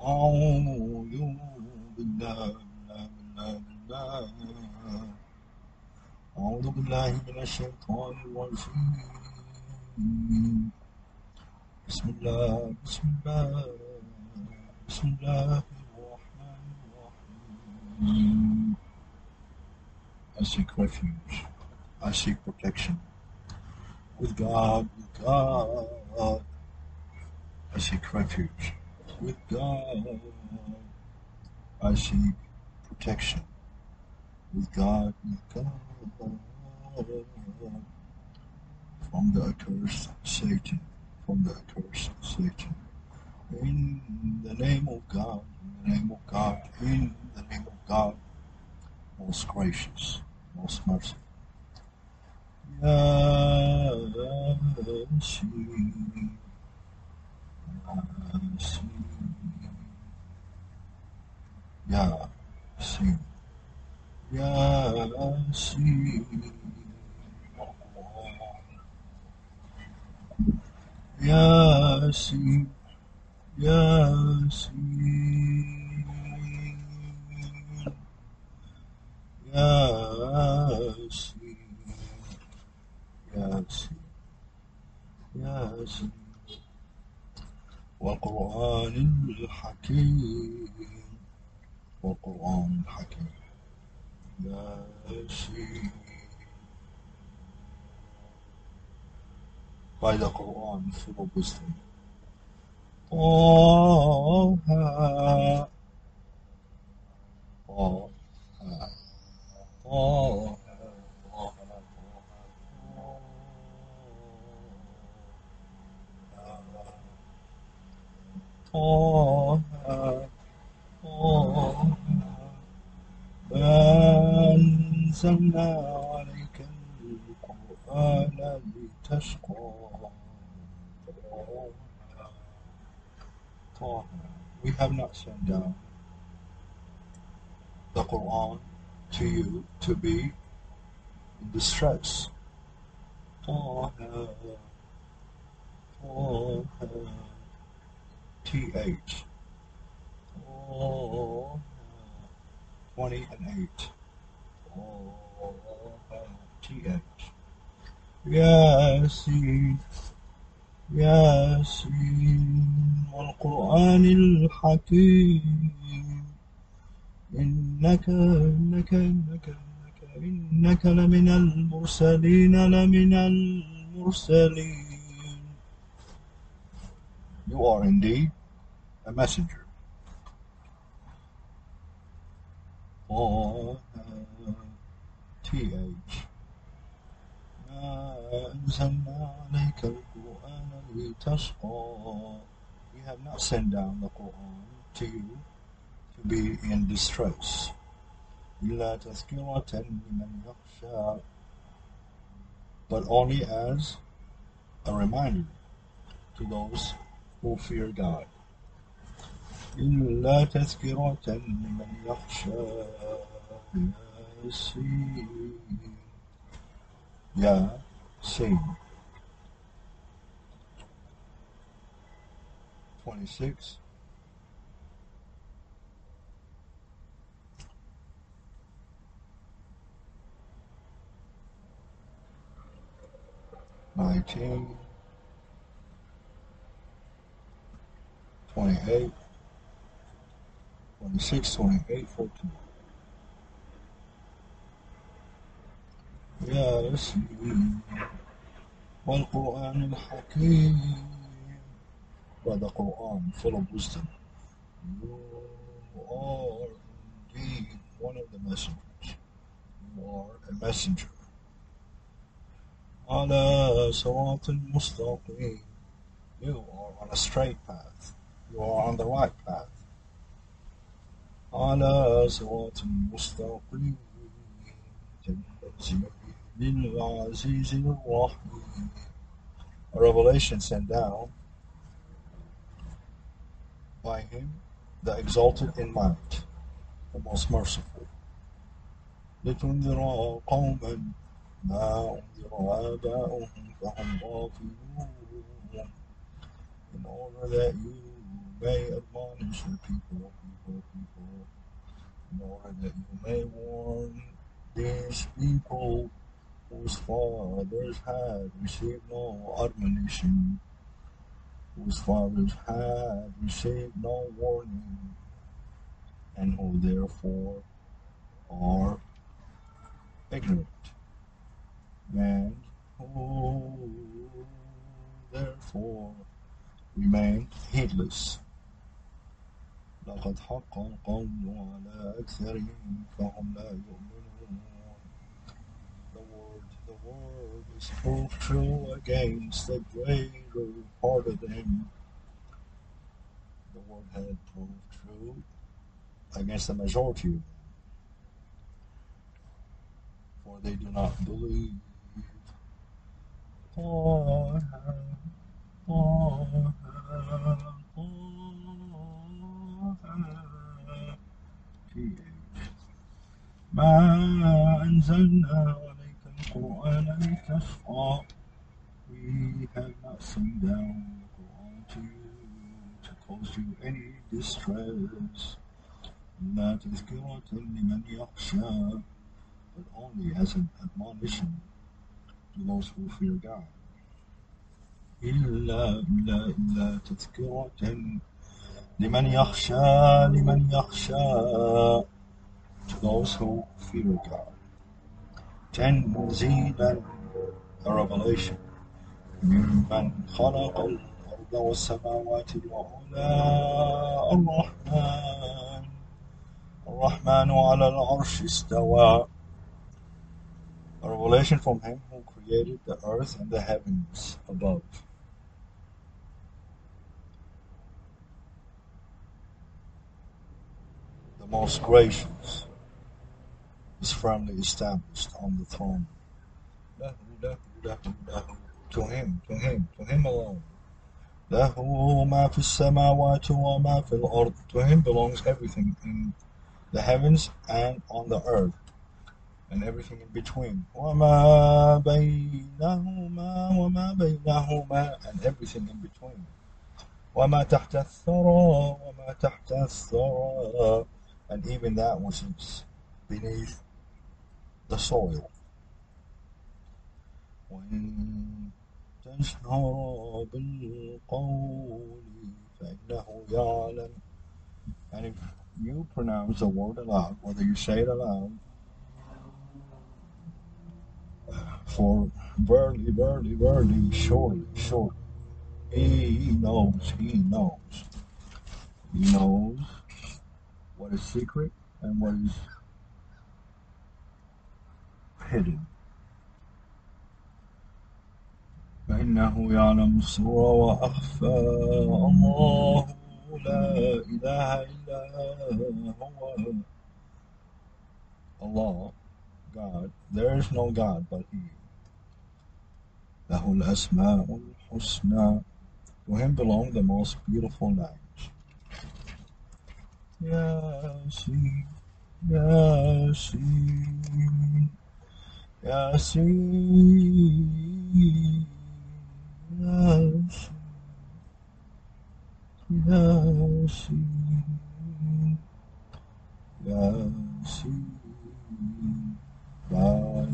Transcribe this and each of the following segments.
أعوذ بالله بالله بالله بالله أعوذ بالله من الشيطان الرجيم بسم الله بسم الله بسم الله الرحمن الرحيم I seek refuge. I seek protection. With God, with God, I seek refuge. With God, I seek protection. With God, with God, from the accursed Satan, from the accursed Satan. In the name of God, in the name of God, in the name of God, most gracious, most merciful. Yes. والقرآن الحكيم. والقرآن الحكيم. لا شيء هذا القرآن في بستم طه. طه. طه. عليك القرآن لتشقى We have not sent down the Quran to you to be in distress. 28. Oh, 20 and 8. Oh, ياسين ياسين والقرآن الحكيم إنك إنك إنك إنك إنك لمن المرسلين لمن المرسلين You are indeed a messenger. Oh, TH. ما أنزلنا عليك القرآن لتشقى. We have not sent down the Quran to you to be in distress. إلا تذكرة لمن يخشى. But only as a reminder to those who fear God. إلا تذكرة لمن يخشى ياسين ياسين 26 19 28 26 28 14 ياسين والقرآن الحكيم by the Quran full of wisdom you are indeed one of the messengers you are a messenger على صراط مستقيم you are on a straight path you are on the right path على صراط مستقيم تنزيل العزيز الرحيم A revelation sent down by him, the exalted in might, the most merciful. لتنذر قوما ما أنذر آباؤهم فهم غافلون in order that you may admonish the people, people, in that you may warn these people whose fathers had received no admonition, whose fathers had received no warning, and who therefore are ignorant, and who therefore remain heedless. لقد حق القول على أكثرهم فهم لا يؤمنون The word, the word is proved true against the greater part of them. The word had proved true against the majority of them. For they do not believe. طه طه طه ما أنزلنا عليك القرآن لتشقى We have not sent down the Quran to you to cause you any distress. لا تذكرة لمن يخشى but only as an admonition to those who fear God. إلا إلا إلا تذكرة لمن يخشى لمن يخشى to those who fear God. تنزيلا a revelation ممن خلق الأرض والسماوات العلى الرحمن الرحمن على العرش استوى A revelation from him who created the earth and the heavens above. most gracious is firmly established on the throne. له له له له To him, to him, to him alone. له ما في السماوات وما في الأرض. To him belongs everything in the heavens and on the earth and everything in between. وما بينهما وما بينهما and everything in between. وما تحت الثرى وما تحت الثرى and even that which is beneath the soil. وإن تجهر بالقول فإنه يعلم and if you pronounce a word aloud, whether you say it aloud, for verily, verily, verily, surely, surely, he knows, he knows, he knows what is secret and what is hidden. فإنه يعلم السر وأخفى الله لا إله إلا هو Allah, God, there is no God but He. له الأسماء الحسنى To Him belong the most beautiful names. Yasin, Yasin, Yasin, Yasin, Yasin, Yasin, by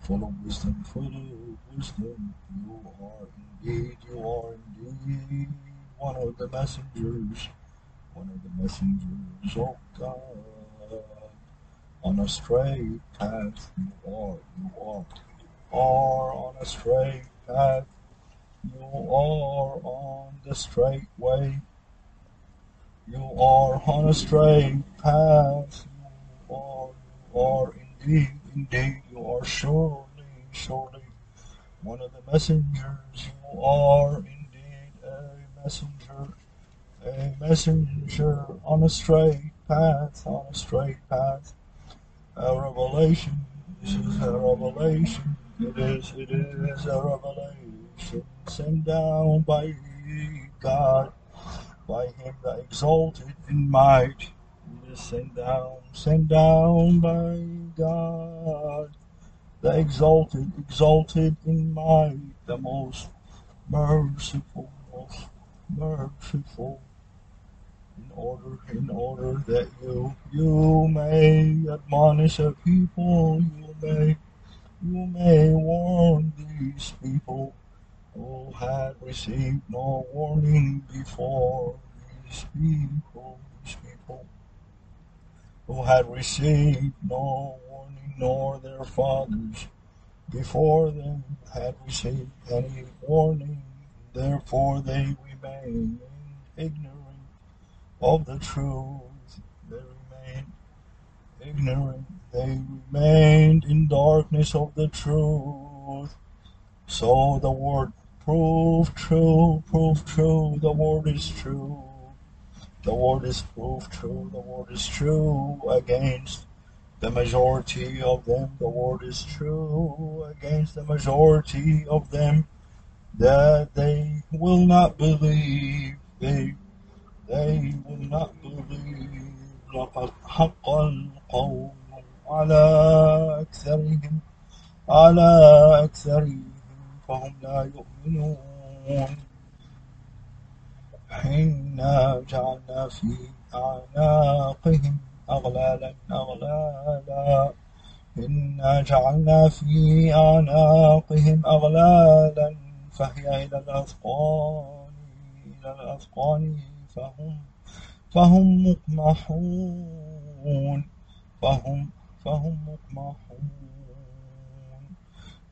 full wisdom, full of wisdom, you are indeed, you are indeed one of the messengers, one of the messengers of God. On a straight path, you are, you are, you are on a straight path, you are on the straight way. You are on a straight path. You are, you are indeed, indeed, you are surely, surely one of the messengers. You are messenger, a messenger on a straight path, on a straight path. A revelation. This is a revelation. It is, it is a revelation sent down by God by him that exalted in might. Sent down, sent down by God, the exalted, exalted in might, the most merciful, merciful, in order, in order that you, you may admonish a people, you may, you may warn these people who had received no warning before, these people, these people who had received no warning, nor their fathers before them had received any warning, therefore they remained ignorant of the truth. They remained ignorant. They remained in darkness of the truth. So the word proved true, proved true. The word is true. The word is proved true. The word is true against the majority of them. The word is true against the majority of them that they will not believe. They they will not believe. لقد حق القول على أكثرهم على أكثرهم فهم لا يؤمنون إنا جعلنا في أعناقهم أغلالا أغلالا إنا جعلنا في أعناقهم أغلالا فهي إلى الأذقان إلى الأذقان فهم فهم مقمحون فهم فهم مقمحون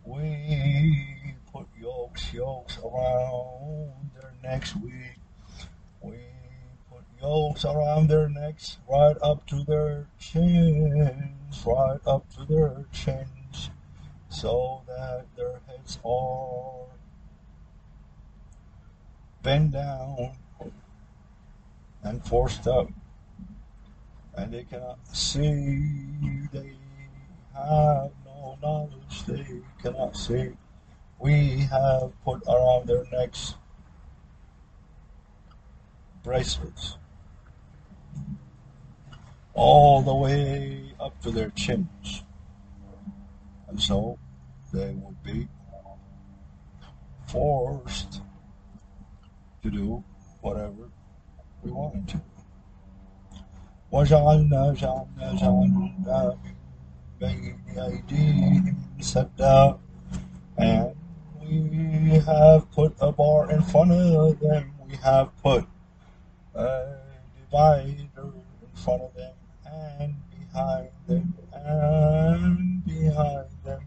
We put yokes, yokes around their necks. We we put yokes around their necks, right up to their chins, right up to their chins, so that their heads are bent down and forced up, and they cannot see. They have no knowledge. They cannot see. We have put around their necks bracelets all the way up to their chins. And so they would be forced to do whatever we wanted to. وجعلنا جعلنا جعلنا من بين أيديهم سدا and we have put a bar in front of them. We have put a divider in front of them and behind them and behind them.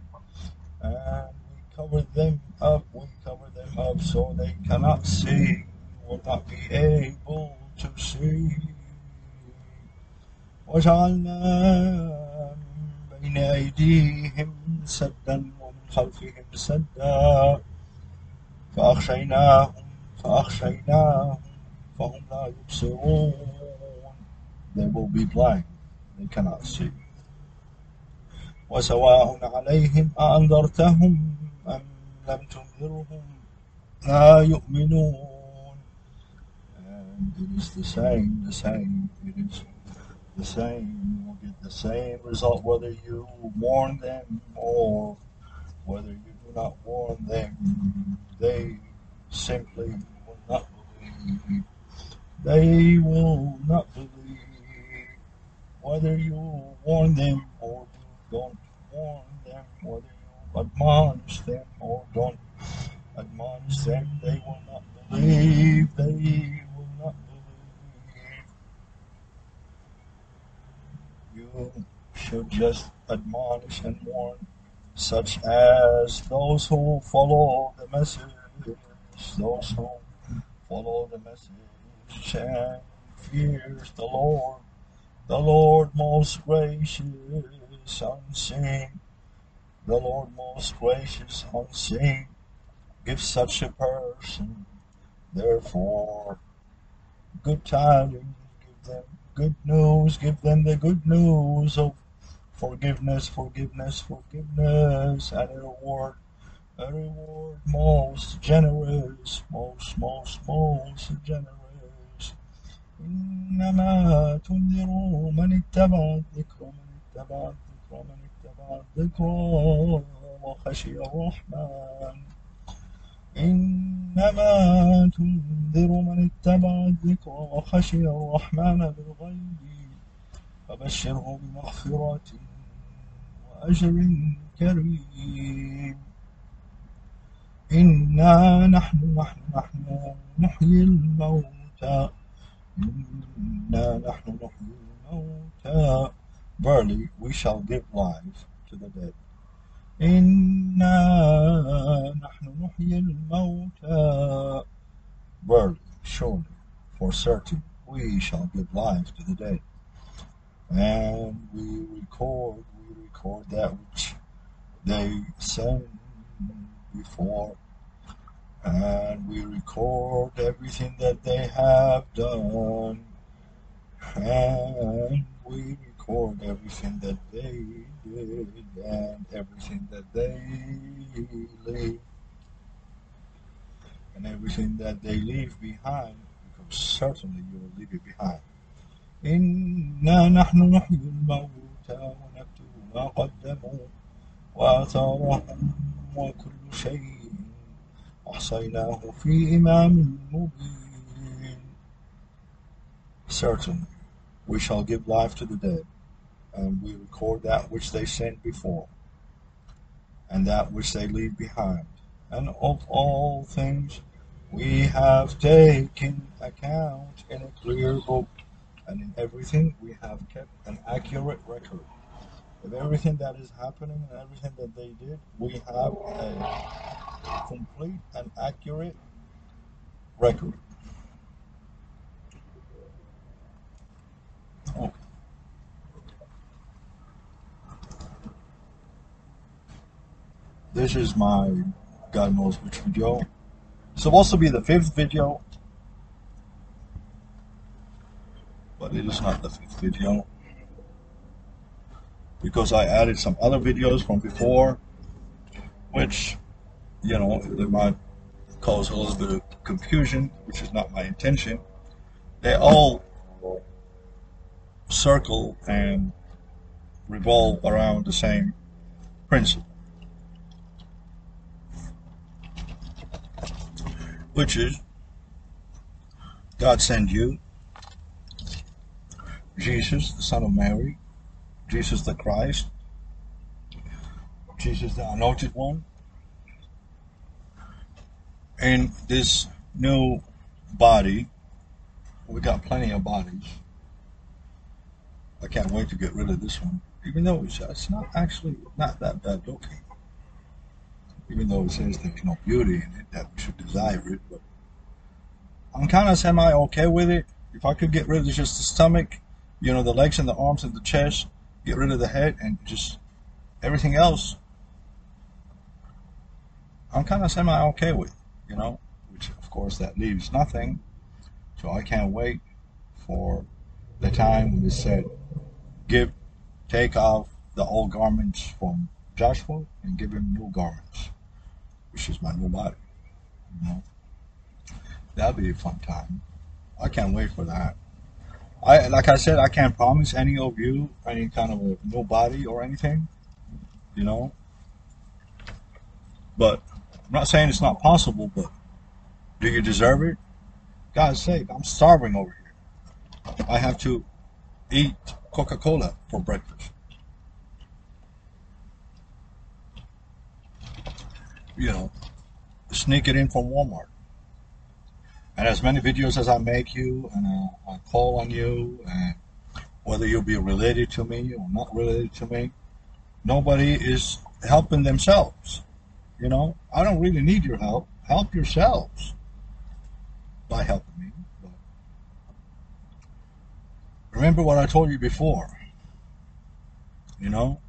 And we covered them up, we covered them up so they cannot see, Will not be able to see. وجعلنا بين أيديهم سدا ومن خلفهم سدا فأغشيناهم فأغشيناهم فهم لا يبصرون They will be blind, they cannot see. وسواء عليهم أأنذرتهم أم لم تنذرهم لا يؤمنون it is the same, the same, it is the same. You will get the same result whether you warn them or whether you do not warn them. They simply will not believe. They will not believe whether you warn them or you don't warn them, whether you admonish them or don't admonish them. They will not believe. They will not believe. Should just admonish and warn, such as those who follow the message, those who follow the message and fears the Lord, the Lord most gracious, unseen, the Lord most gracious, unseen, give such a person, therefore, good tidings, give them good news, give them the good news of forgiveness, forgiveness, forgiveness, and a reward, a reward most generous, most, most, most generous. إنما تنذر من اتبع الذكر من اتبع الذكر من اتبع الذكر وخشي الرحمن إنما تنذر من اتبع الذكر وخشي الرحمن بالغيب فبشره بمغفرة وأجر كريم. إنا نحن نحن نحن نحيي الموتى. إنا نحن نحيي الموتى. Verily, we shall give life to the dead. إنا نحن نحيي الموتى Verily, surely, for certain, we shall give life to the dead. And we record, we record that which they sent before. And we record everything that they have done. And we record everything that they did and everything that they leave. And everything that they leave behind, because certainly you will leave it behind. إنا نحن نحيي الموتى ونكتب ما قدموا وآثارهم وكل شيء أحصيناه في إمام مبين Certainly, we shall give life to the dead, and we record that which they sent before, and that which they leave behind. And of all things we have taken account in a clear book, and in everything we have kept an accurate record. Of everything that is happening and everything that they did, we have a complete and accurate record. Okay. This is my God knows which video. Supposed to be the fifth video, but it is not the fifth video because I added some other videos from before, which, you know, they might cause a little bit of confusion, which is not my intention. They all circle and revolve around the same principle, which is God send you, Jesus, the Son of Mary, Jesus the Christ, Jesus the Anointed One, in this new body. We got plenty of bodies. I can't wait to get rid of this one, even though it's, it's not actually not that bad looking. Even though it says there's no beauty in it, that we should desire it, but I'm kind of semi okay with it. If I could get rid of just the stomach, you know, the legs and the arms and the chest, get rid of the head, and just everything else, I'm kind of semi okay with, you know, which of course that leaves nothing. So I can't wait for the time when it said, give, take off the old garments from Joshua and give him new garments, is my new body. You know, that'll be a fun time. I can't wait for that. I like I said, I can't promise any of you any kind of a new body or anything, you know. But I'm not saying it's not possible, but do you deserve it? God's sake, I'm starving over here. I have to eat Coca Cola for breakfast. You know, sneak it in from Walmart. And as many videos as I make you, and uh, I call on you, and whether you'll be related to me or not related to me, nobody is helping themselves. You know, I don't really need your help. Help yourselves by helping me. But remember what I told you before. You know,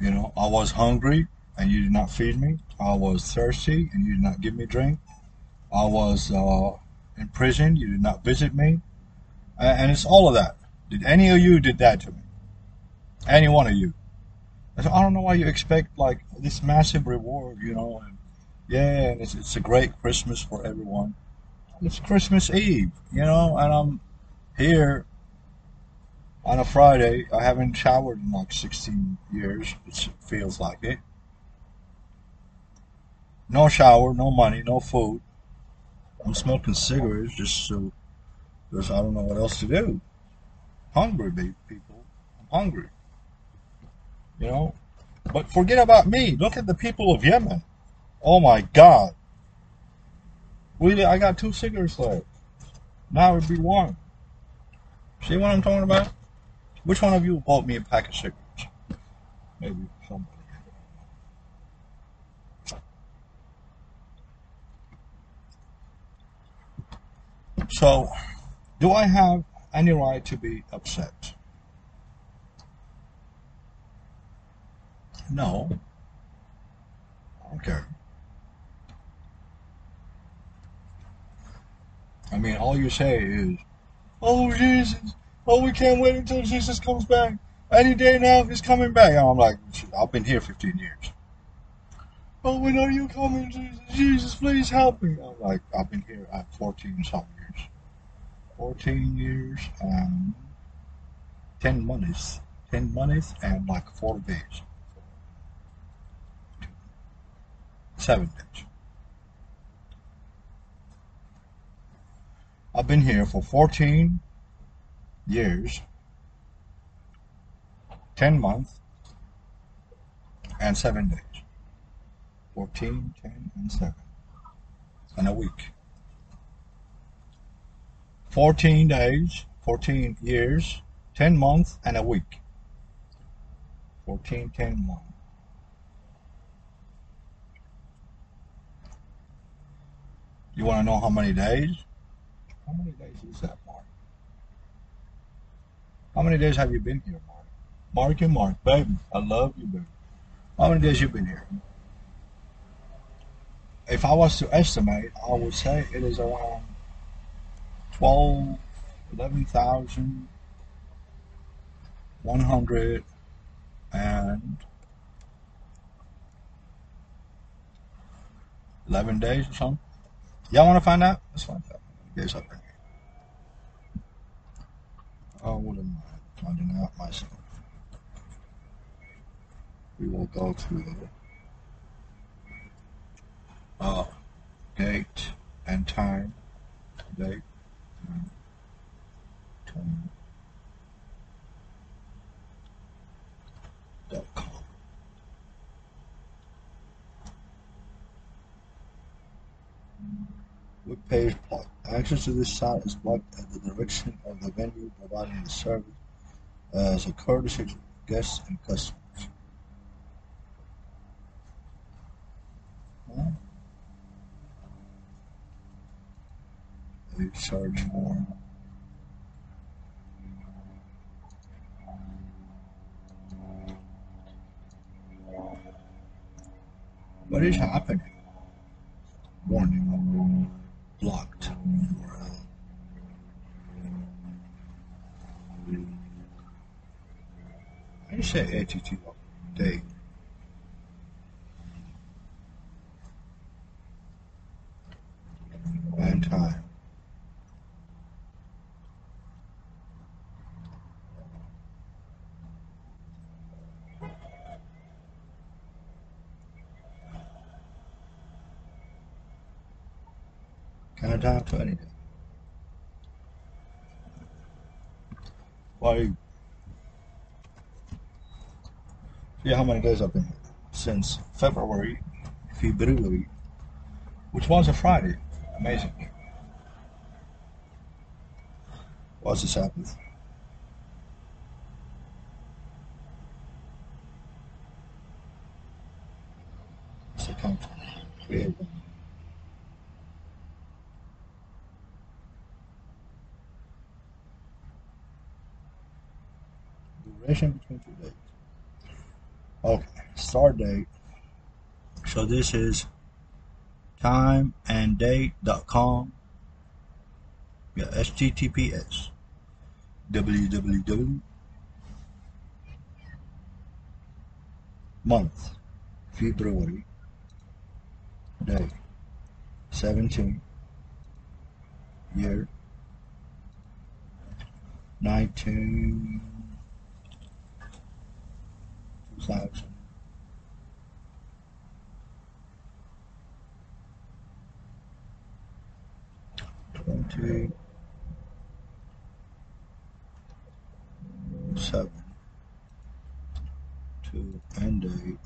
you know, I was hungry and you did not feed me. I was thirsty and you did not give me drink. I was uh, in prison. You did not visit me. And it's all of that. Did any of you did that to me? Any one of you? I don't know why you expect like this massive reward, you know. And yeah, and it's, it's a great Christmas for everyone. It's Christmas Eve, you know, and I'm here on a Friday. I haven't showered in like 16 years. It feels like it. No shower, no money, no food. I'm smoking cigarettes just so, because I don't know what else to do. Hungry, people. I'm hungry. You know? But forget about me. Look at the people of Yemen. Oh my God. We, I got two cigarettes left. Now it'd be one. See what I'm talking about? Which one of you bought me a pack of cigarettes? Maybe somebody. So, do I have any right to be upset? No. Okay. I mean, all you say is, "Oh Jesus! Oh, we can't wait until Jesus comes back. Any day now, he's coming back." And I'm like, "I've been here 15 years." Oh, when are you coming, Jesus? Jesus, please help me. I'm like, I've been here at 14 some years. 14 years and 10 months. 10 months and like 4 days. 7 days. I've been here for 14 years, 10 months, and 7 days. 14, 10, and 7. And a week. 14 days, 14 years, 10 months, and a week. 14, 10, 1. You want to know how many days? How many days is that, Mark? How many days have you been here, Mark? Mark and Mark, baby, I love you, baby. How many days you been here? If I was to estimate, I would say it is around 12, 11,000, 100 and 11 days or something. Y'all want to find out? Let's find out. Days up there. I oh, wouldn't mind finding out myself. We will go to the uh, date and time. Date and time. Web page blocked. Access to this site is blocked at the direction of the venue providing the service as a courtesy to guests and customers. Huh? Search for what is happening? Warning blocked URL. I say ATT date. And time. Can I talk to anything? Why? See how many days I've been here? Since February, February, which was a Friday. Amazing. Was this a count. Create Duration between two days. Okay, start date. So this is timeanddate.com. Yeah, HTTPS. www. Month. February. Day. 17. Year. 19 clouds. Twenty seven to end date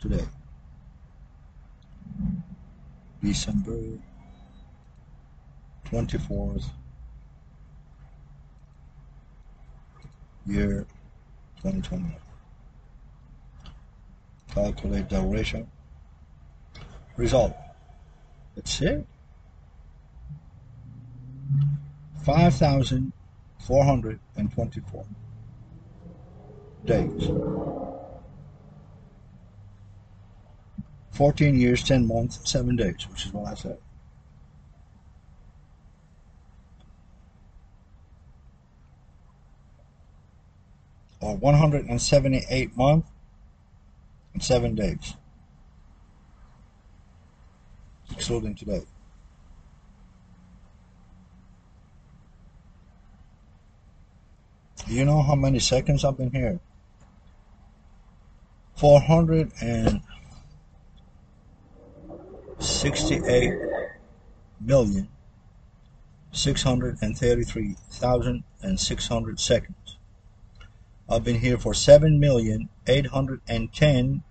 today. December 24th year Calculate duration. Result. That's it. 5,424 days. 14 years, 10 months, 7 days, which is what I said. Or 178 months and 7 days. Excluding today. Do you know how many seconds I've been here? 468 million 633,600 seconds. I've been here for 7 million 810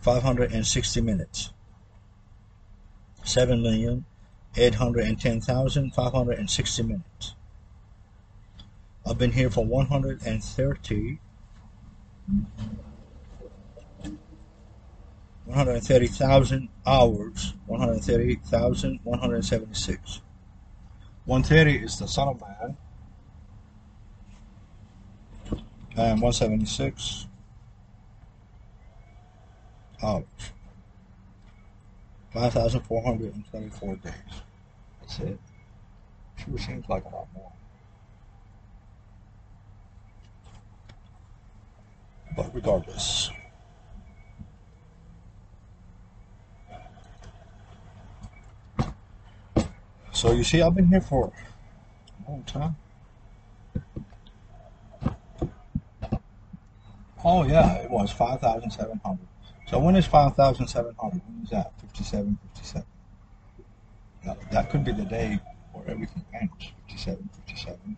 560 minutes. 7 million 810,560 minutes. I've been here for 130 130,000 hours 130,176 130 is the son of man Um, oh. and 176 hours 5,424 days. That's it. Sure seems like a lot more. But regardless. So you see, I've been here for a long time. Oh yeah, it was five thousand seven hundred. So when is five thousand seven hundred? When is that? Fifty-seven, fifty-seven. Now, that could be the day where everything ends. Fifty-seven, fifty-seven.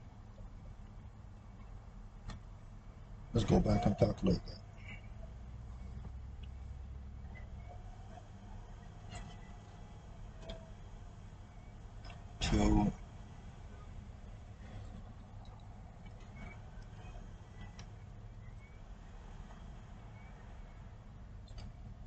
Let's go back and calculate that. Two.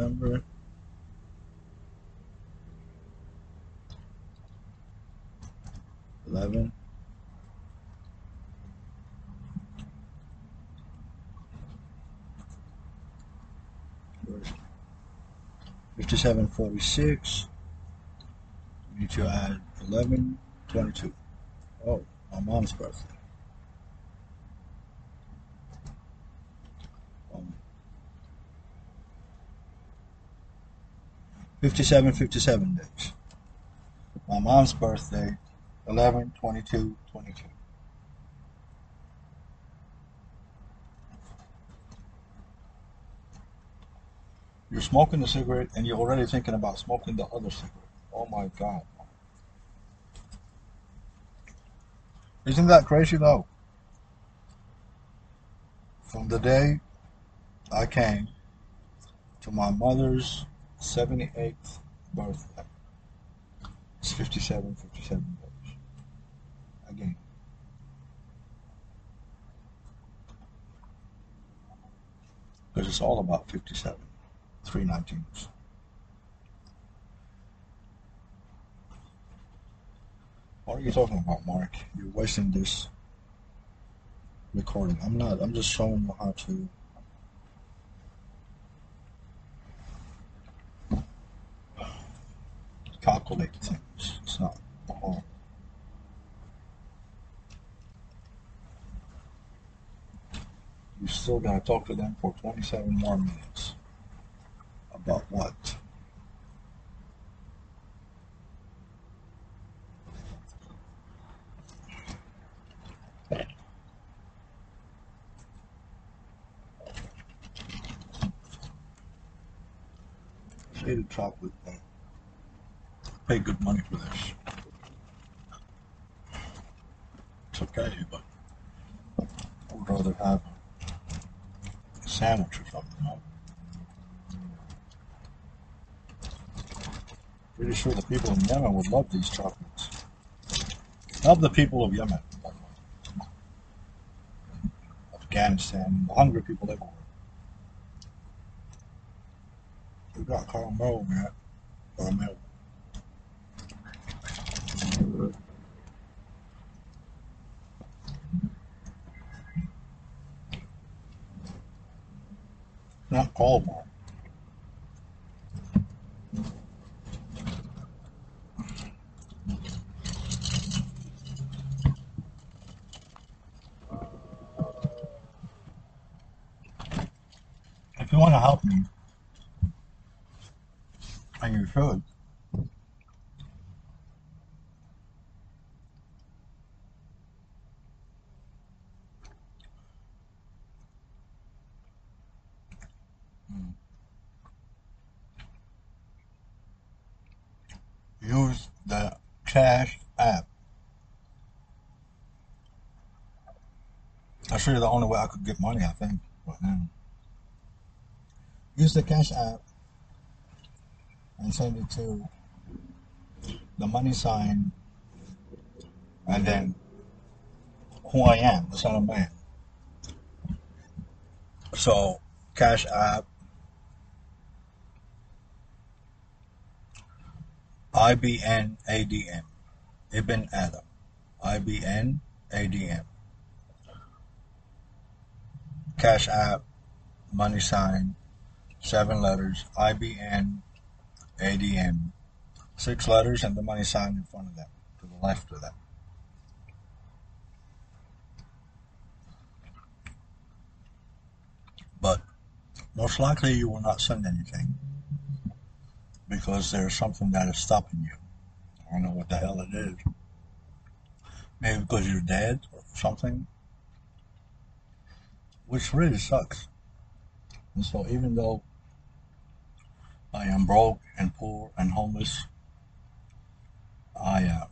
November. Eleven. 5746. We need to add 1122. Oh, my mom's birthday. Um, 57, 57 days. My mom's birthday, 11, 22, 22. You're smoking a cigarette and you're already thinking about smoking the other cigarette. Oh my God. Isn't that crazy though? From the day I came to my mother's 78th birthday, it's 57, 57 days. Again. Because it's all about 57 three nineteens. What are you talking about, Mark? You're wasting this. recording. I'm not. I'm just showing you how to calculate things. It's not hard. You still gotta talk to them for 27 more minutes. About what? Shaded chocolate. uh, Pay good money for this. It's okay, but I would rather have a sandwich or something. Pretty sure the people in Yemen would love these chocolates. Love the people of Yemen. Afghanistan, the hungry people everywhere. We got caramel, man. Not caramel. If you want to help me, and you should, use the Cash app. That's really the only way I could get money, I think, right now. Use the Cash app and send it to the money sign and then who I am, the son of man. So, Cash app, IBN ADM, Ibn Adam, IBN ADM, Cash app, money sign, seven letters, IBN ADM, six letters and the money sign in front of them, to the left of them. But most likely you will not send anything because there's something that is stopping you. I don't know what the hell it is. Maybe because you're dead or something, which really sucks. And so even though I am broke and poor and homeless, I am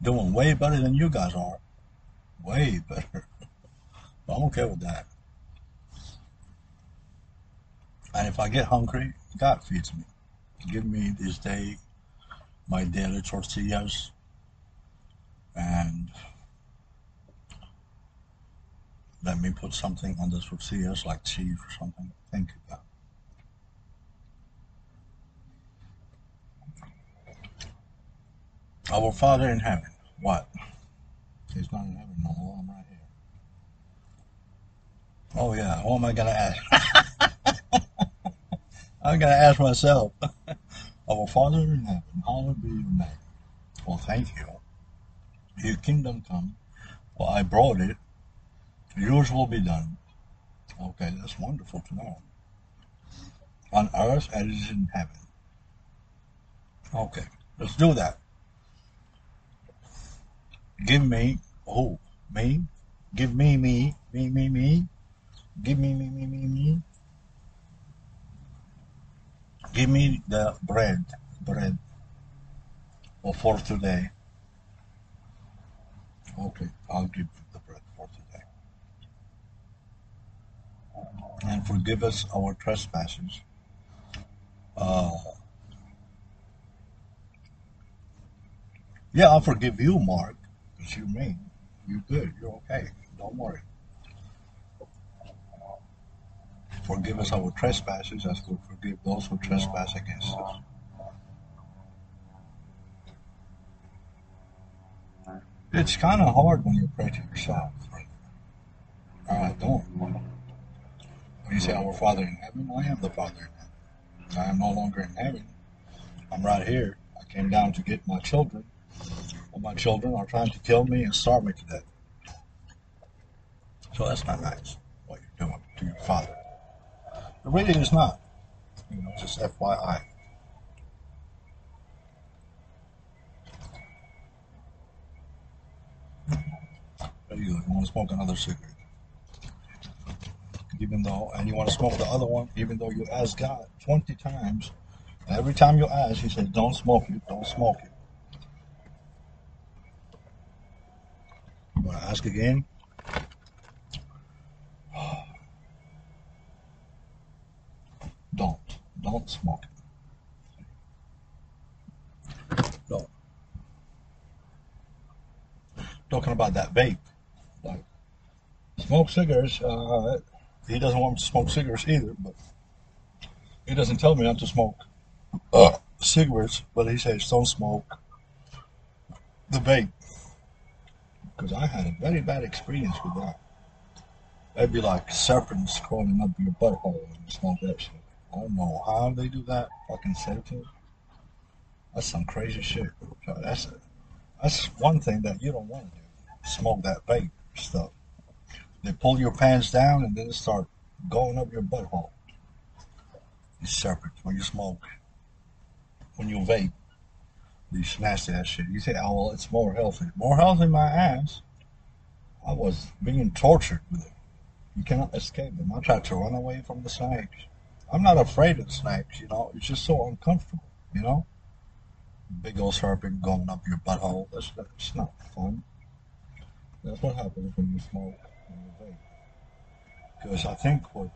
doing way better than you guys are. Way better. I'm okay with that. And if I get hungry, God feeds me. Give me this day my daily tortillas and let me put something on this the tortillas like cheese or something. Thank you. Our Father in heaven. What? He's not in heaven no more. I'm right here. Oh yeah. Who am I gonna ask? I'm gonna ask myself. Our Father in heaven, hallowed be your name. Well, thank you. Your kingdom come. Well, I brought it. Yours will be done. Okay, that's wonderful to know. On earth as it is in heaven. Okay, let's do that. Give me, oh, me, give me, me, me, me, me, give me, me, me, me, me, give me the bread, bread for today. Okay, I'll give you the bread for today. And forgive us our trespasses. Uh, yeah, I'll forgive you, Mark, because you're me. You're good. You're okay. Don't worry. Forgive us our trespasses as we forgive those who trespass against us. It's kind of hard when you pray to yourself. Right? When you say, Our Father in heaven? I am the Father in heaven. I am no longer in heaven. I'm right here. I came down to get my children. And my children are trying to kill me and starve me to death. So that's not nice, what you're doing to your father. It really is not. You know, just FYI. There you go. You want to smoke another cigarette. Even though, and you want to smoke the other one, even though you ask God 20 times. Every time you ask, He says, Don't smoke it, don't smoke it. You want to ask again? Don't. Don't smoke it. Don't. Talking about that vape. Like, smoke cigarettes. Uh, he doesn't want me to smoke cigarettes either, but he doesn't tell me not to smoke uh, cigarettes, but he says don't smoke the vape. Because I had a very bad experience with that. They'd be like serpents crawling up your butthole you smoke that shit. I don't know how they do that. Fucking serpent. That's some crazy shit. That's that's one thing that you don't want to do. Smoke that vape stuff. They pull your pants down and then start going up your butthole. You serpent when you smoke. When you vape, you smash that shit. You say, oh well, it's more healthy. More healthy, my ass. I was being tortured with it. You cannot escape them. I tried to run away from the snakes. I'm not afraid of snakes, you know. It's just so uncomfortable, you know. Big old serpent going up your butthole. That's that's not fun. That's what happens when you smoke you vape. Because I think what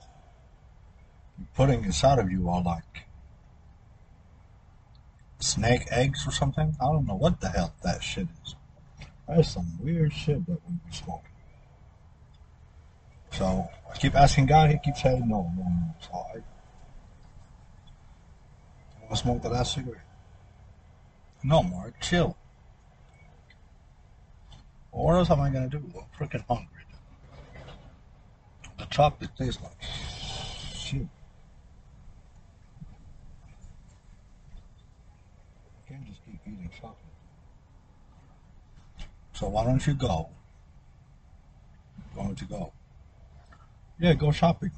you're putting inside of you are like snake eggs or something. I don't know what the hell that shit is. That's some weird shit that we be smoking. So I keep asking God, he keeps saying no, no, no. So I, I want to smoke the last cigarette. No, Mark, chill. What else am I gonna do? I'm freaking hungry. The chocolate tastes like shit. Can't just keep eating chocolate. So why don't you go? Why don't you go? Yeah, go shopping.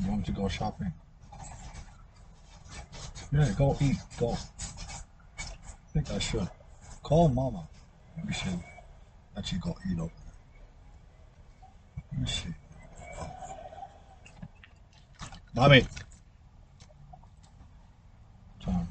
You want to go shopping? Yeah, go eat. Go. I think I should. Call mama. Let me Let you go eat over there. Let me see. Mommy. Time.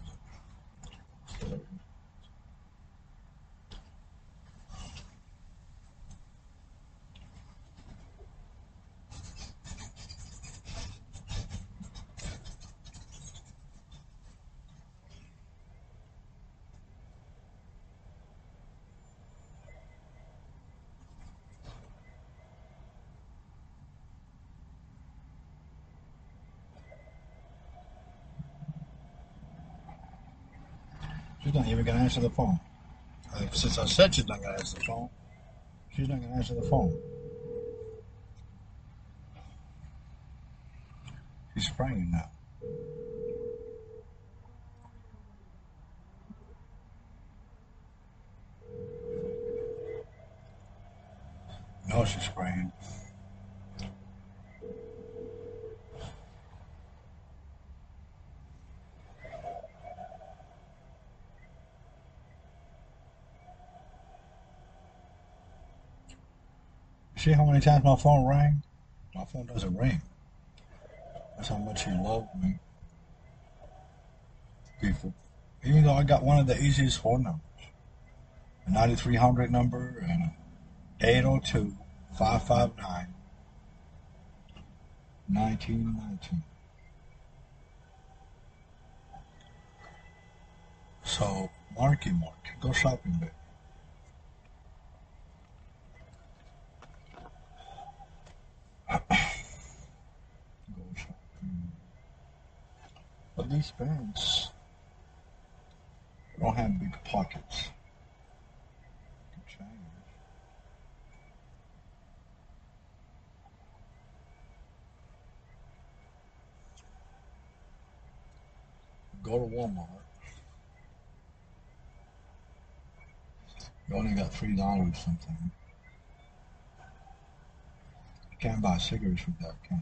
She's not even gonna answer the phone. Uh, Since I said she's not gonna answer the phone, she's not gonna answer the phone. She's praying now. No, she's See how many times my phone rang? My phone doesn't ring. That's how much you love me, people. Even though I got one of the easiest phone numbers, a 9300 number and a 802 559 1919. So, Marky Mark, go shopping, baby. But these pants don't have big pockets. Go to Walmart. You only got three dollars something. Can't buy cigarettes with that, can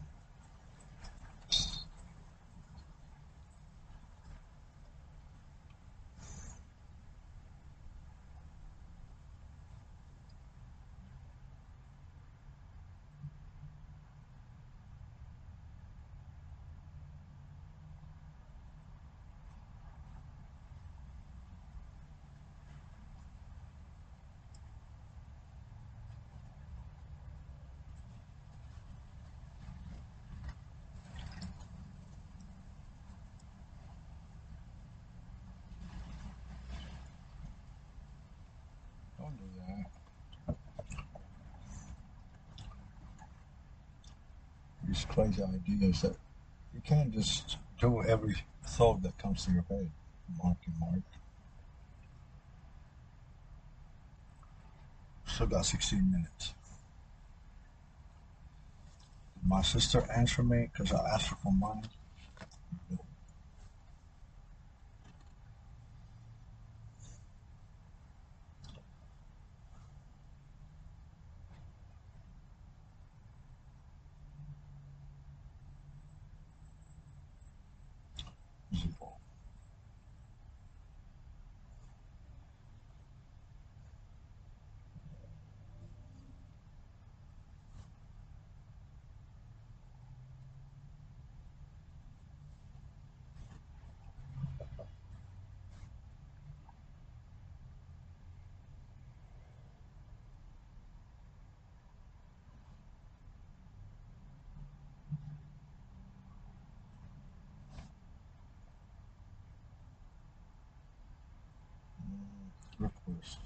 Don't do that. These ideas that you can't just do every thought that comes to your head, Mark and Mark. Still got 16 minutes. My sister answered me because I asked her for money. Zero. Request.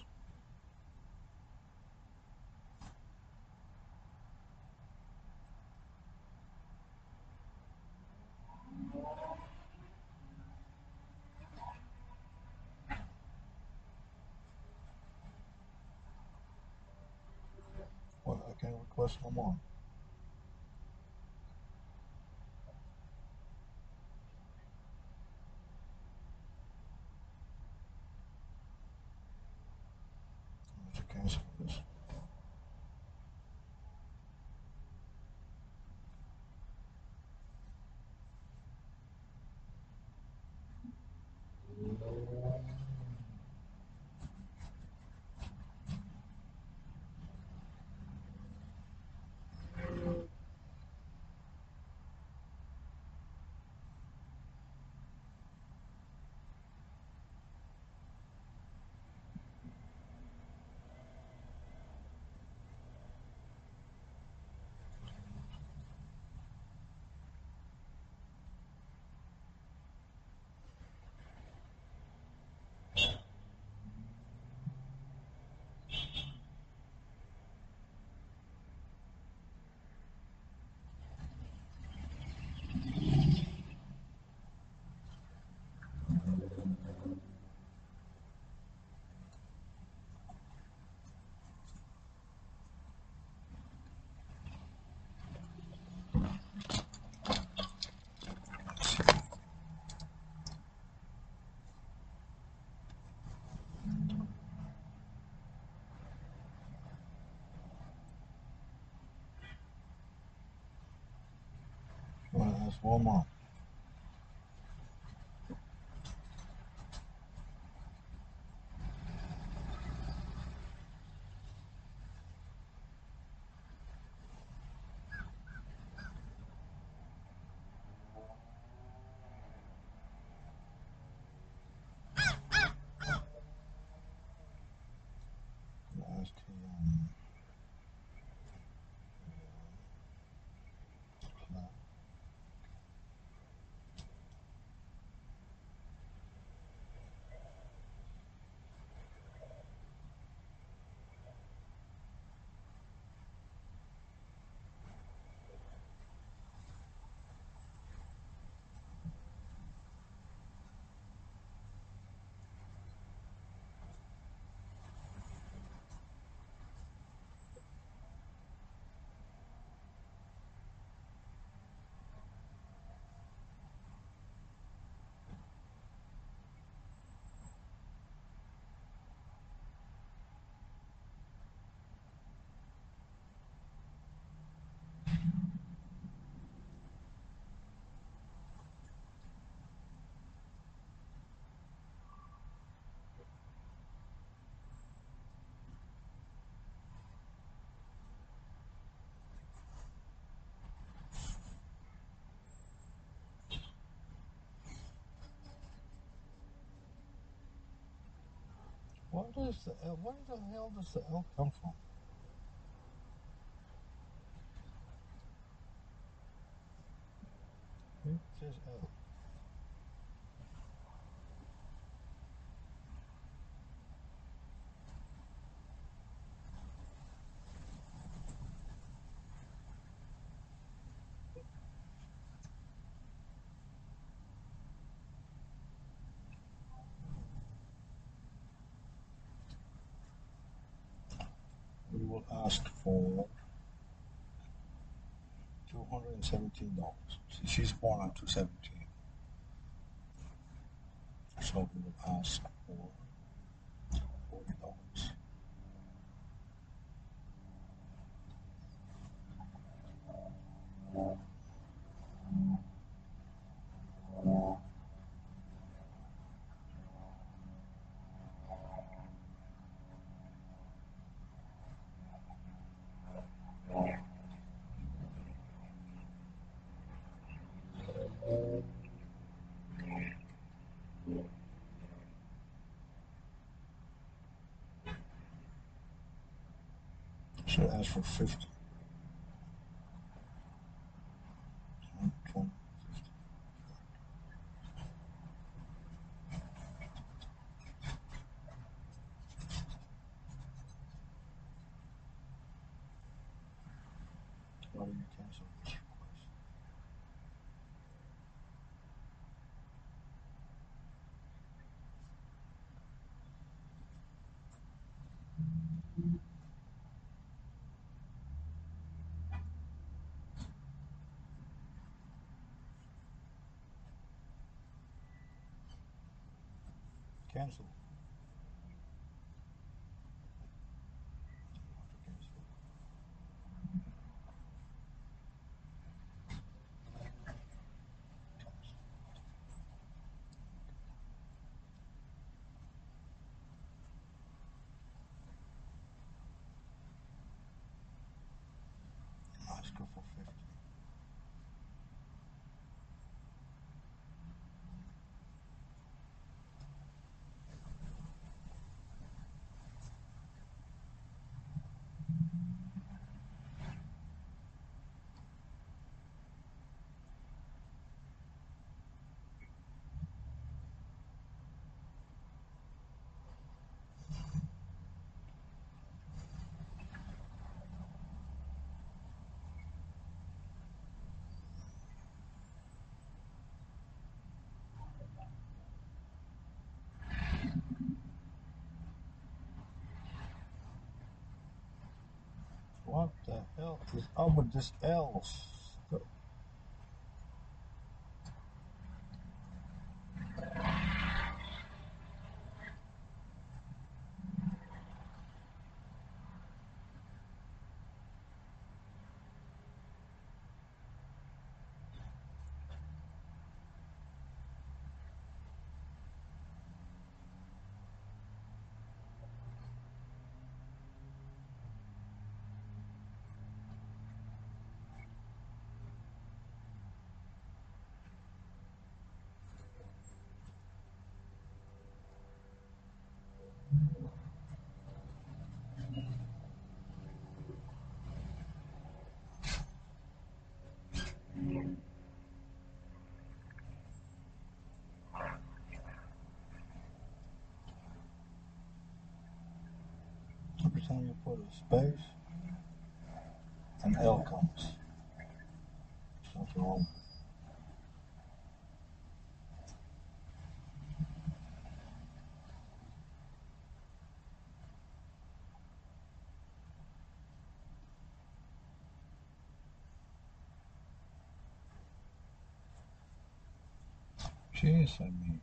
Well, Request no more. I have to cancel this. Well, that's Walmart. What is the L? Where the hell does the L come from? It says L. We will ask for two hundred and seventeen dollars. She's born on two seventeen, so we will ask for forty dollars. Should ask for fifty. One, twenty, fifty. Why do you cancel this request? Cancel. You have to cancel. Ask her for fifty. What the hell is up with this L? stuff? Every time you put a space, an L comes. Jeez, I mean,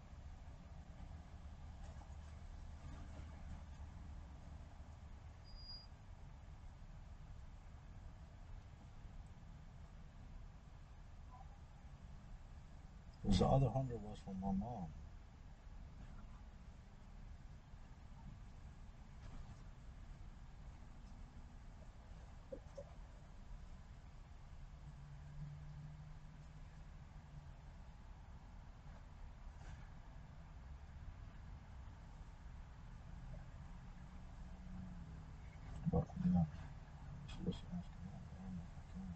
the other hundred was from my mom. But yeah, she was asking. I don't know if I can.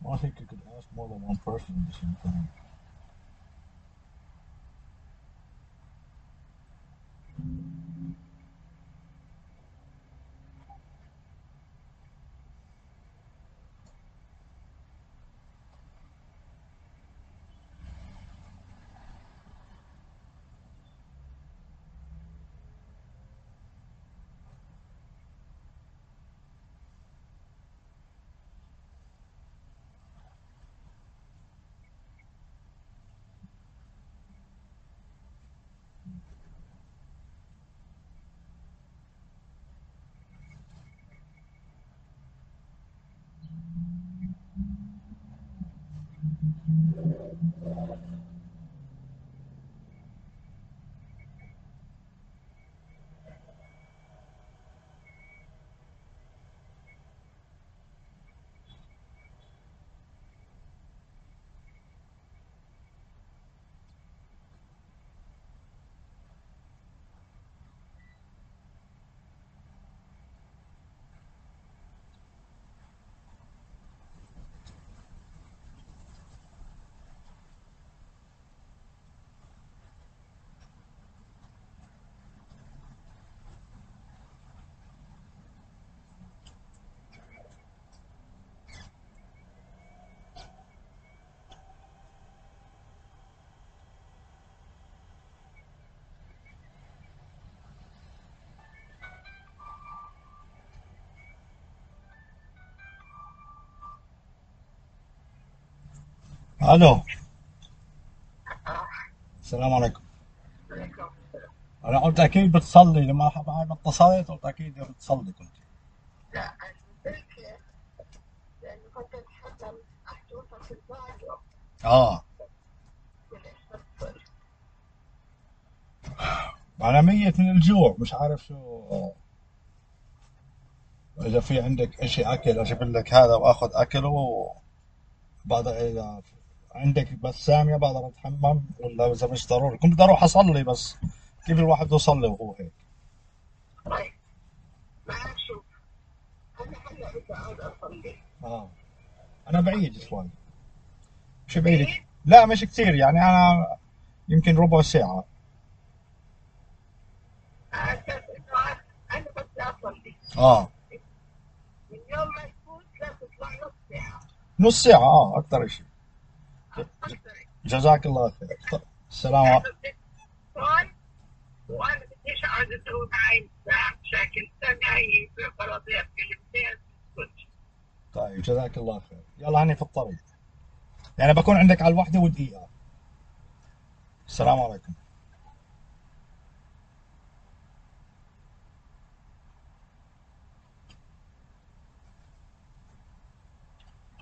Well, I more than one person at the same time. ألو. السلام عليكم. أنا قلت أكيد بتصلي لما بعد اتصلت قلت أكيد بتصلي كنت. آه. أنا ميت من الجوع مش عارف شو. إذا في عندك إشي أكل أجيب لك هذا وأخذ اكل وبعد إذا عندك بس سامية بقدر اتحمم ولا إذا مش ضروري؟ كنت بدي أروح أصلي بس. كيف الواحد بده يصلي وهو هيك؟ آه. أنا بعيد شوي. مش بعيد. لا مش كثير يعني أنا يمكن ربع ساعة. آه. نص ساعة. آه أكثر شيء جزاك الله خير. طيب، السلام عليكم. طيب جزاك الله خير. يلا هني في الطريق. يعني بكون عندك على الوحدة ودقيقة السلام عليكم.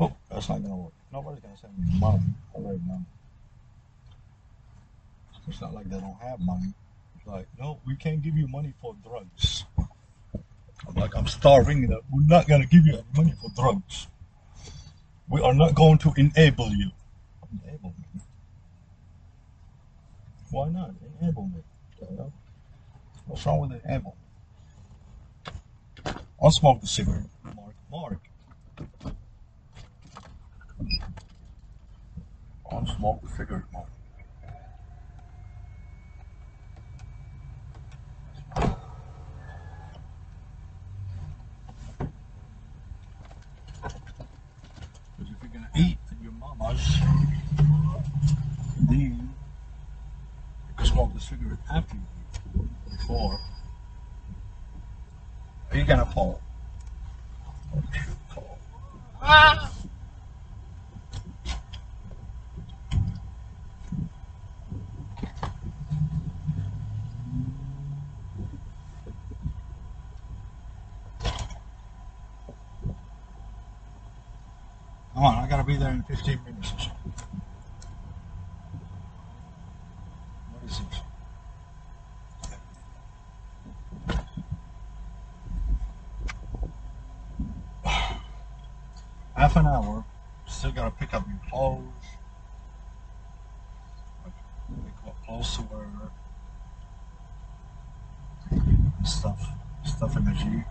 Oh, that's not gonna work. Nobody's gonna send me money right now. It's not like they don't have money. It's like, no, we can't give you money for drugs. I'm like, I'm starving. We're not gonna give you money for drugs. We are not going to enable you. Enable me? Why not? Enable me. What's wrong with enable? I'll smoke the cigarette. Mark, Mark. I'll smoke cigarette, Mark. Because if you're gonna eat at your mama's, then you can smoke the cigarette after you eat. Before. Are you gonna fall? Fall. Come ah! on, I gotta be there in 15 minutes or so. What is this? Half an hour. Still gotta pick up your clothes. Pick what clothes to wear. stuff, stuff in the Jeep.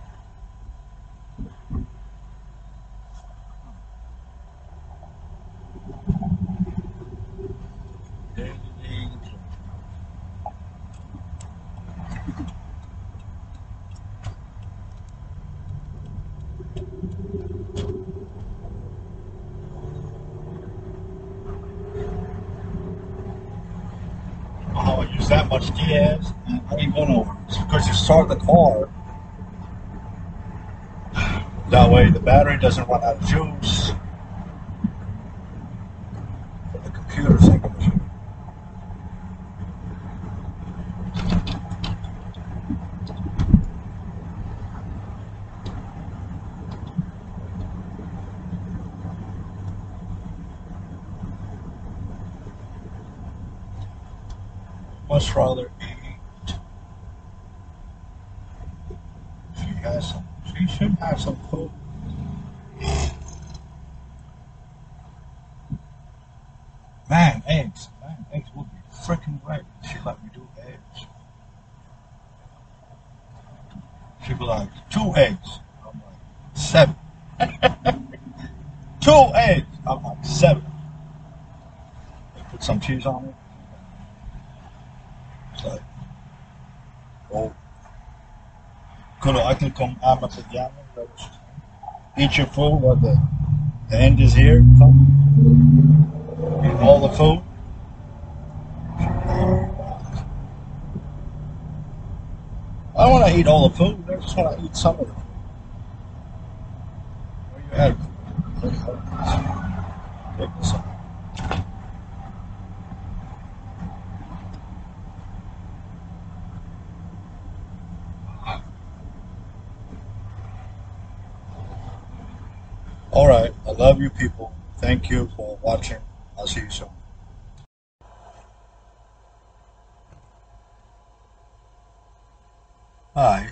how I use and I ain't gonna because you start the car. That way the battery doesn't run out of juice. For the computer's ain't gonna shoot. Much rather eat. She has some. She should have some food. Man, eggs. Man, eggs would be freaking great. She let me do eggs. She'd be like, two eggs. I'm like, seven. two eggs. I'm like, seven. Put some cheese on it. It's like, oh, come Amatayama, which eat your food while the, the end is here. Come. Eat all the food. I don't want to eat all the food. I just want to eat some of it. Hi.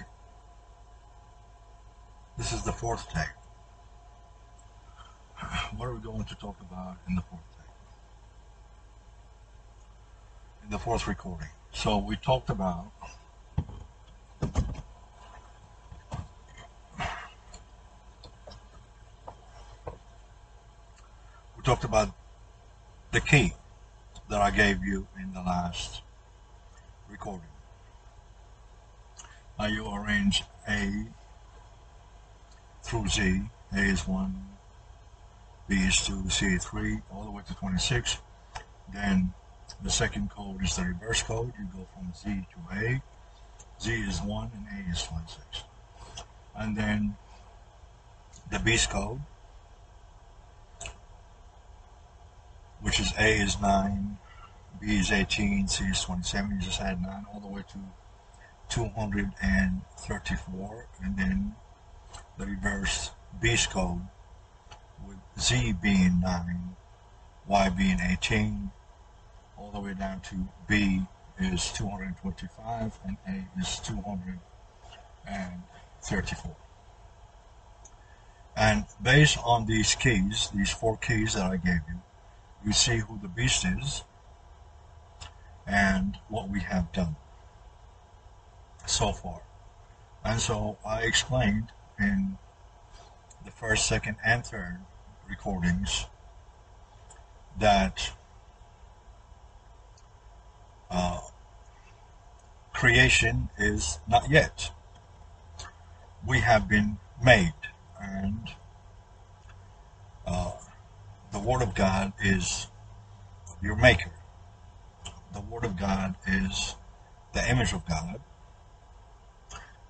This is the fourth take. What are we going to talk about in the fourth take? In the fourth recording. So we talked about we talked about the key that I gave you in the last recording. You arrange A through Z. A is 1, B is 2, C is 3, all the way to 26. Then the second code is the reverse code. You go from Z to A. Z is 1 and A is 26. And then the Beast code, which is A is 9, B is 18, C is 27. You just add 9 all the way to 234. And then the reverse Beast code with Z being 9, Y being 18, all the way down to B is 225 and A is 234. And based on these keys, these four keys that I gave you, you see who the beast is and what we have done so far. And so I explained in the first, second, and third recordings that uh, creation is not yet. We have been made, and uh, the Word of God is your maker. The Word of God is the image of God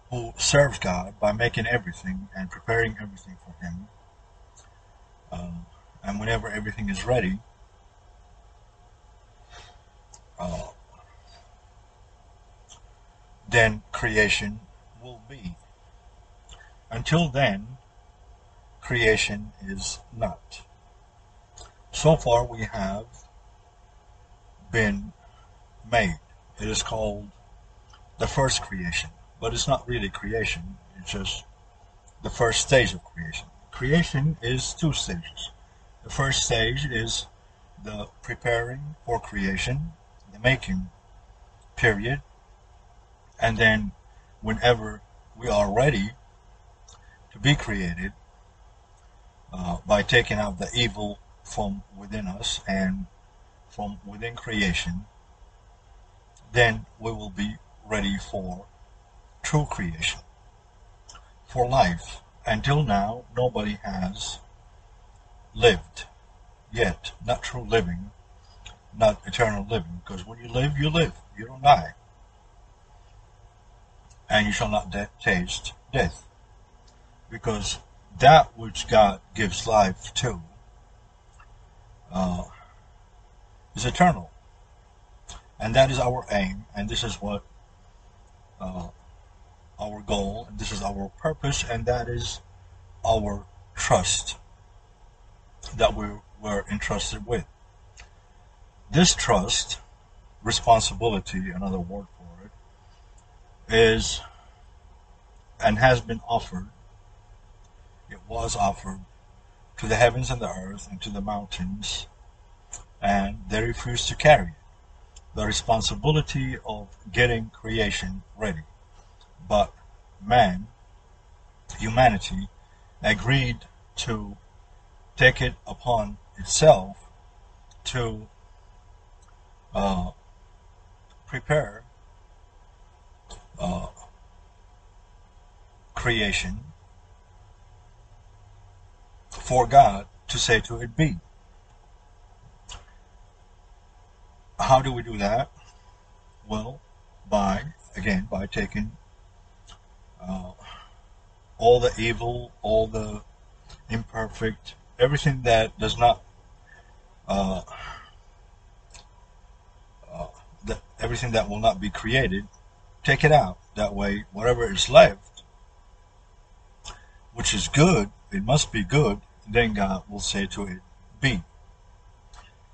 who serves God by making everything and preparing everything for Him. Uh, and whenever everything is ready, uh, then creation will be. Until then, creation is not. So far, we have been made. It is called the first creation, but it's not really creation, it's just the first stage of creation. Creation is two stages. The first stage is the preparing for creation, the making period, and then whenever we are ready to be created uh, by taking out the evil from within us and from within creation, then we will be ready for true creation, for life. Until now, nobody has lived yet, not true living, not eternal living, because when you live, you live, you don't die. And you shall not de- taste death, because that which God gives life to uh, is eternal. And that is our aim, and this is what uh, our goal, and this is our purpose, and that is our trust that we were entrusted with. This trust, responsibility, another word for it, is and has been offered, it was offered to the heavens and the earth and to the mountains, and they refused to carry it. The responsibility of getting creation ready. But man, humanity, agreed to take it upon itself to uh, prepare uh, creation for God to say to it be. How do we do that? Well, by, again, by taking uh, all the evil, all the imperfect, everything that does not uh, uh, everything that will not be created, take it out. That way, whatever is left, which is good, it must be good, then God will say to it, be.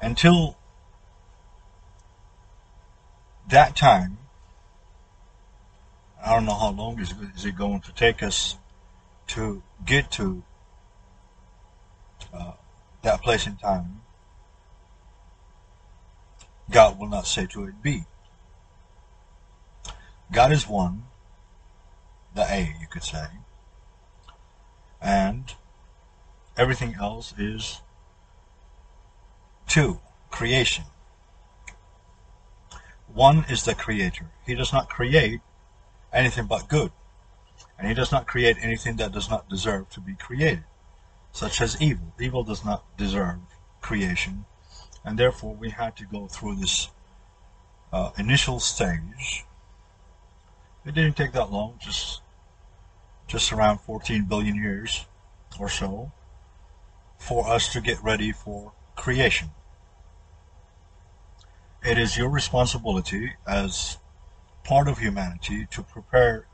Until that time, I don't know how long is, is it going to take us to get to uh, that place in time. God will not say to it be. God is one, the A, you could say, and everything else is two, creation. One is the creator. He does not create anything but good. And he does not create anything that does not deserve to be created, such as evil. Evil does not deserve creation and therefore we had to go through this uh, initial stage. It didn't take that long, just just around 14 billion years or so, for us to get ready for creation. It is your responsibility as part of humanity to prepare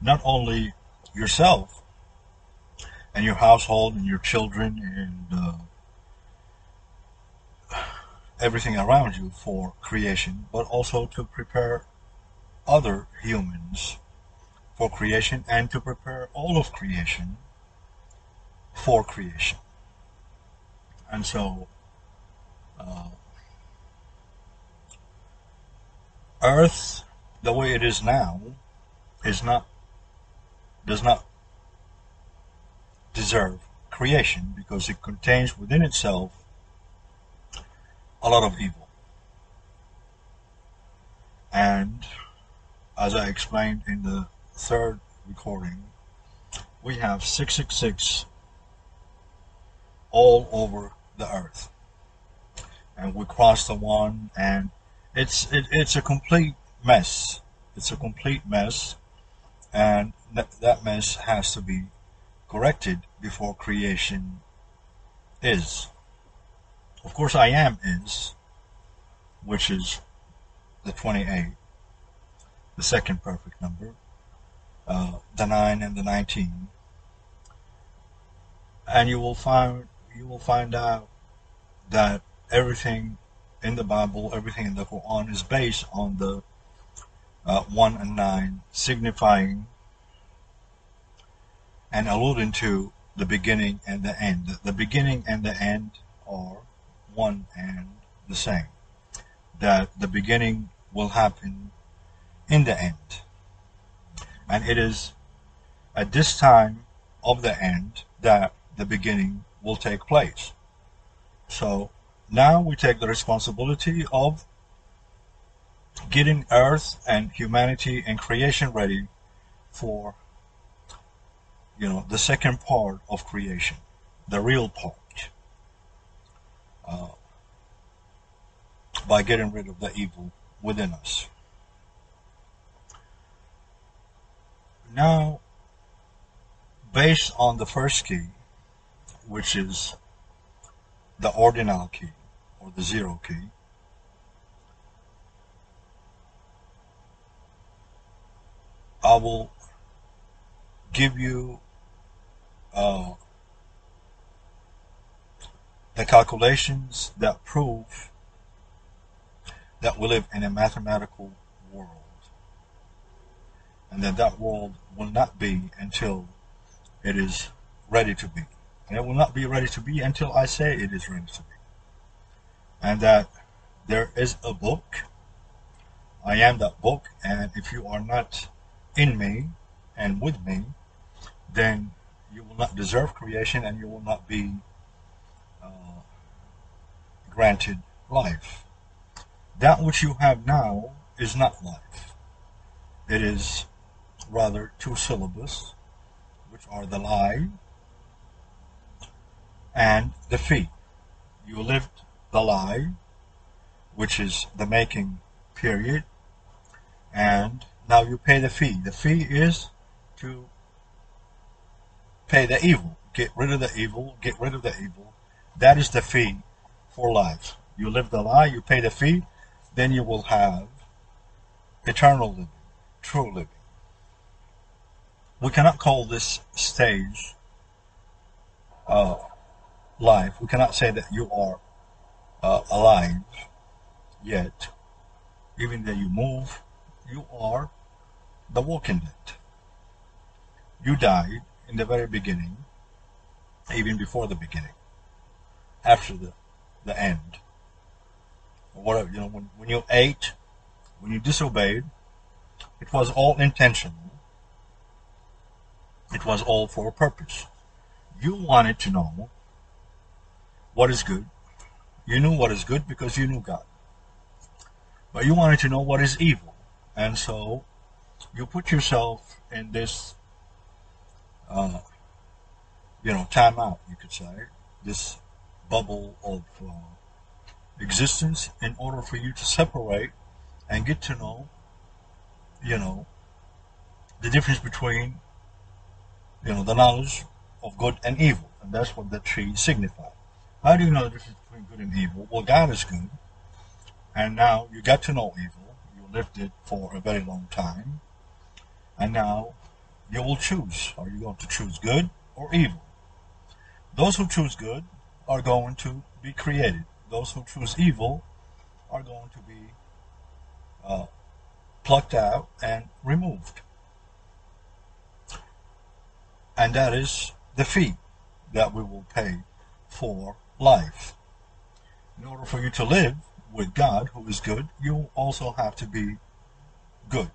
not only yourself and your household and your children and uh, everything around you for creation, but also to prepare other humans for creation and to prepare all of creation for creation. And so, uh, Earth, the way it is now, is not does not deserve creation because it contains within itself a lot of evil. And as I explained in the third recording, we have 666 all over the earth. And we cross the one and it's it, it's a complete mess. It's a complete mess and that, that mess has to be corrected before creation is. Of course, I am is, which is the 28, the second perfect number, uh, the 9 and the 19. And you will find you will find out that everything in the Bible, everything in the Quran is based on the uh, 1 and 9, signifying and alluding to the beginning and the end. The beginning and the end are one and the same. That the beginning will happen in the end. And it is at this time of the end that the beginning will take place. So now we take the responsibility of getting earth and humanity and creation ready for you know the second part of creation the real part uh, by getting rid of the evil within us. Now based on the first key which is the ordinal key or the zero key I will give you uh, the calculations that prove that we live in a mathematical world and that that world will not be until it is ready to be. And it will not be ready to be until I say it is ready to be. And that there is a book. I am that book. And if you are not in me and with me, then you will not deserve creation and you will not be uh, granted life. That which you have now is not life. It is rather two syllables, which are the lie and the fee. You lived the lie, which is the making period, and now you pay the fee. The fee is to pay the evil. Get rid of the evil. Get rid of the evil. That is the fee for life. You live the lie, you pay the fee, then you will have eternal living, true living. We cannot call this stage uh, life. We cannot say that you are uh, alive yet. Even that you move, you are the walking dead. You died in the very beginning, even before the beginning, after the, the end. Whatever, you know, when, when you ate, when you disobeyed, it was all intentional. It was all for a purpose. You wanted to know what is good. You knew what is good because you knew God. But you wanted to know what is evil. And so you put yourself in this, uh, you know, timeout, you could say, this bubble of uh, existence in order for you to separate and get to know, you know, the difference between, you know, the knowledge of good and evil. And that's what the tree signifies. How do you know the difference between good and evil? Well, God is good. And now you got to know evil You lived it for a very long time. And now you will choose. Are you going to choose good or evil? Those who choose good are going to be created. Those who choose evil are going to be uh, plucked out and removed. And that is the fee that we will pay for life. In order for you to live, with God, who is good, you also have to be good.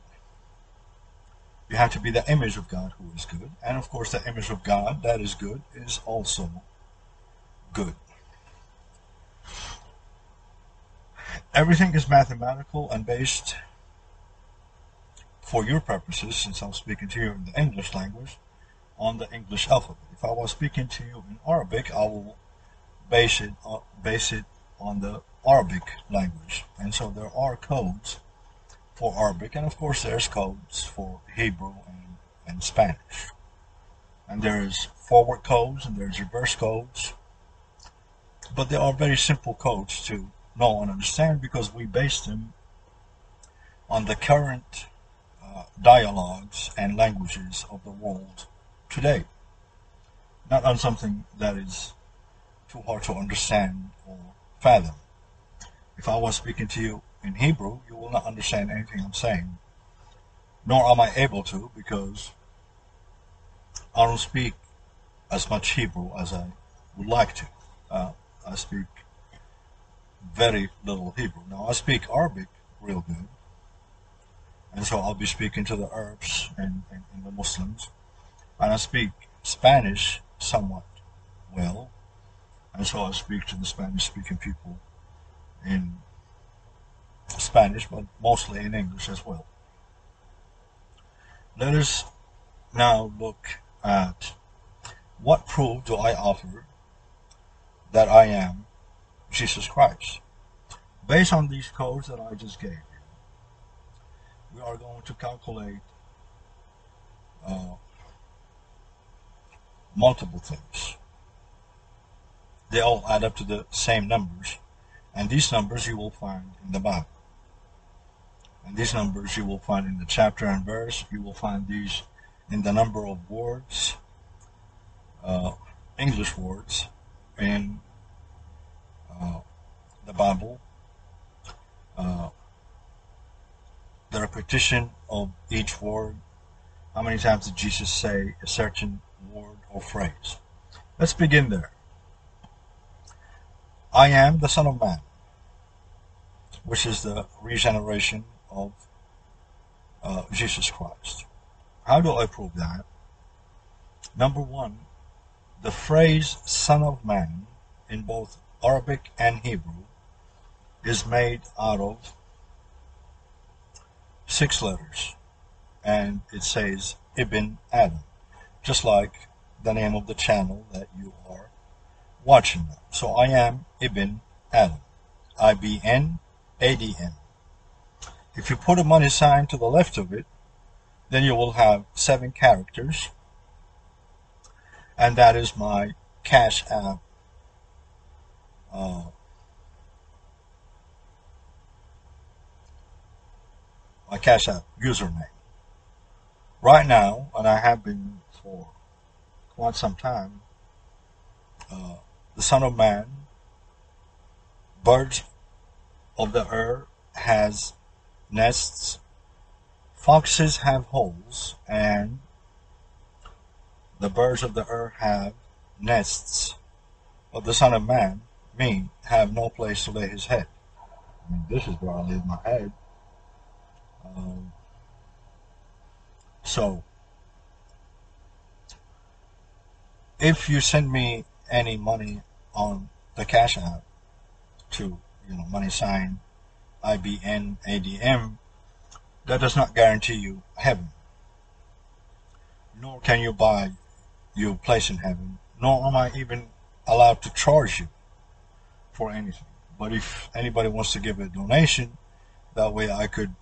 You have to be the image of God, who is good. And of course, the image of God that is good is also good. Everything is mathematical and based for your purposes, since I'm speaking to you in the English language, on the English alphabet. If I was speaking to you in Arabic, I will base it, base it on the Arabic language. And so there are codes for Arabic, and of course there's codes for Hebrew and, and Spanish. And there's forward codes and there's reverse codes. But they are very simple codes to know and understand because we base them on the current uh, dialogues and languages of the world today. Not on something that is too hard to understand or fathom. If I was speaking to you in Hebrew, you will not understand anything I'm saying. Nor am I able to because I don't speak as much Hebrew as I would like to. Uh, I speak very little Hebrew. Now I speak Arabic real good, And so I'll be speaking to the Arabs and, and, and the Muslims. And I speak Spanish somewhat well. And so I speak to the Spanish speaking people in Spanish, but mostly in English as well. Let us now look at what proof do I offer that I am Jesus Christ. Based on these codes that I just gave you, we are going to calculate uh, multiple things. They all add up to the same numbers, and these numbers you will find in the Bible. And these numbers you will find in the chapter and verse. You will find these in the number of words, uh, English words, in uh, the Bible. Uh, the repetition of each word. How many times did Jesus say a certain word or phrase? Let's begin there. I am the Son of Man, which is the regeneration of uh, Jesus Christ. How do I prove that? Number one, the phrase Son of Man in both Arabic and Hebrew is made out of six letters and it says Ibn Adam, just like the name of the channel that you are watching. So I am Ibn Adam, I-B-N, A-D-M. If you put a money sign to the left of it, then you will have seven characters, and that is my Cash App uh, my Cash App username. Right now, and I have been for quite some time, uh, the Son of Man, birds of the earth has nests, foxes have holes, and the birds of the earth have nests. But the Son of Man, me, have no place to lay his head. I mean, this is where I lay my head. Um, so, if you send me any money on the Cash App to, you know, money sign IBN ADM, that does not guarantee you heaven. Nor can you buy your place in heaven. Nor am I even allowed to charge you for anything. But if anybody wants to give a donation, that way I could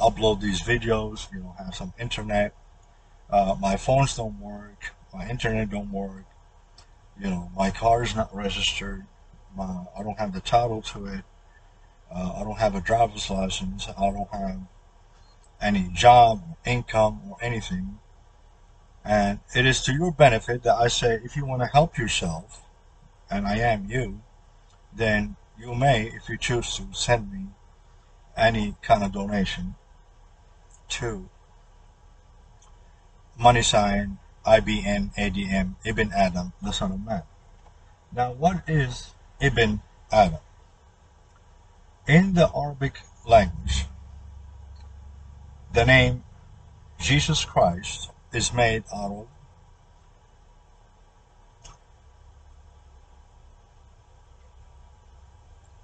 upload these videos, you know, have some internet. Uh, my phones don't work, my internet don't work, you know, my car is not registered, my, I don't have the title to it, uh, I don't have a driver's license. I don't have any job, income, or anything. And it is to your benefit that I say if you want to help yourself, and I am you, then you may, if you choose to, send me any kind of donation to money sign IBN ADM Ibn Adam, the son of man. Now, what is Ibn Adam? In the Arabic language, the name Jesus Christ is made out of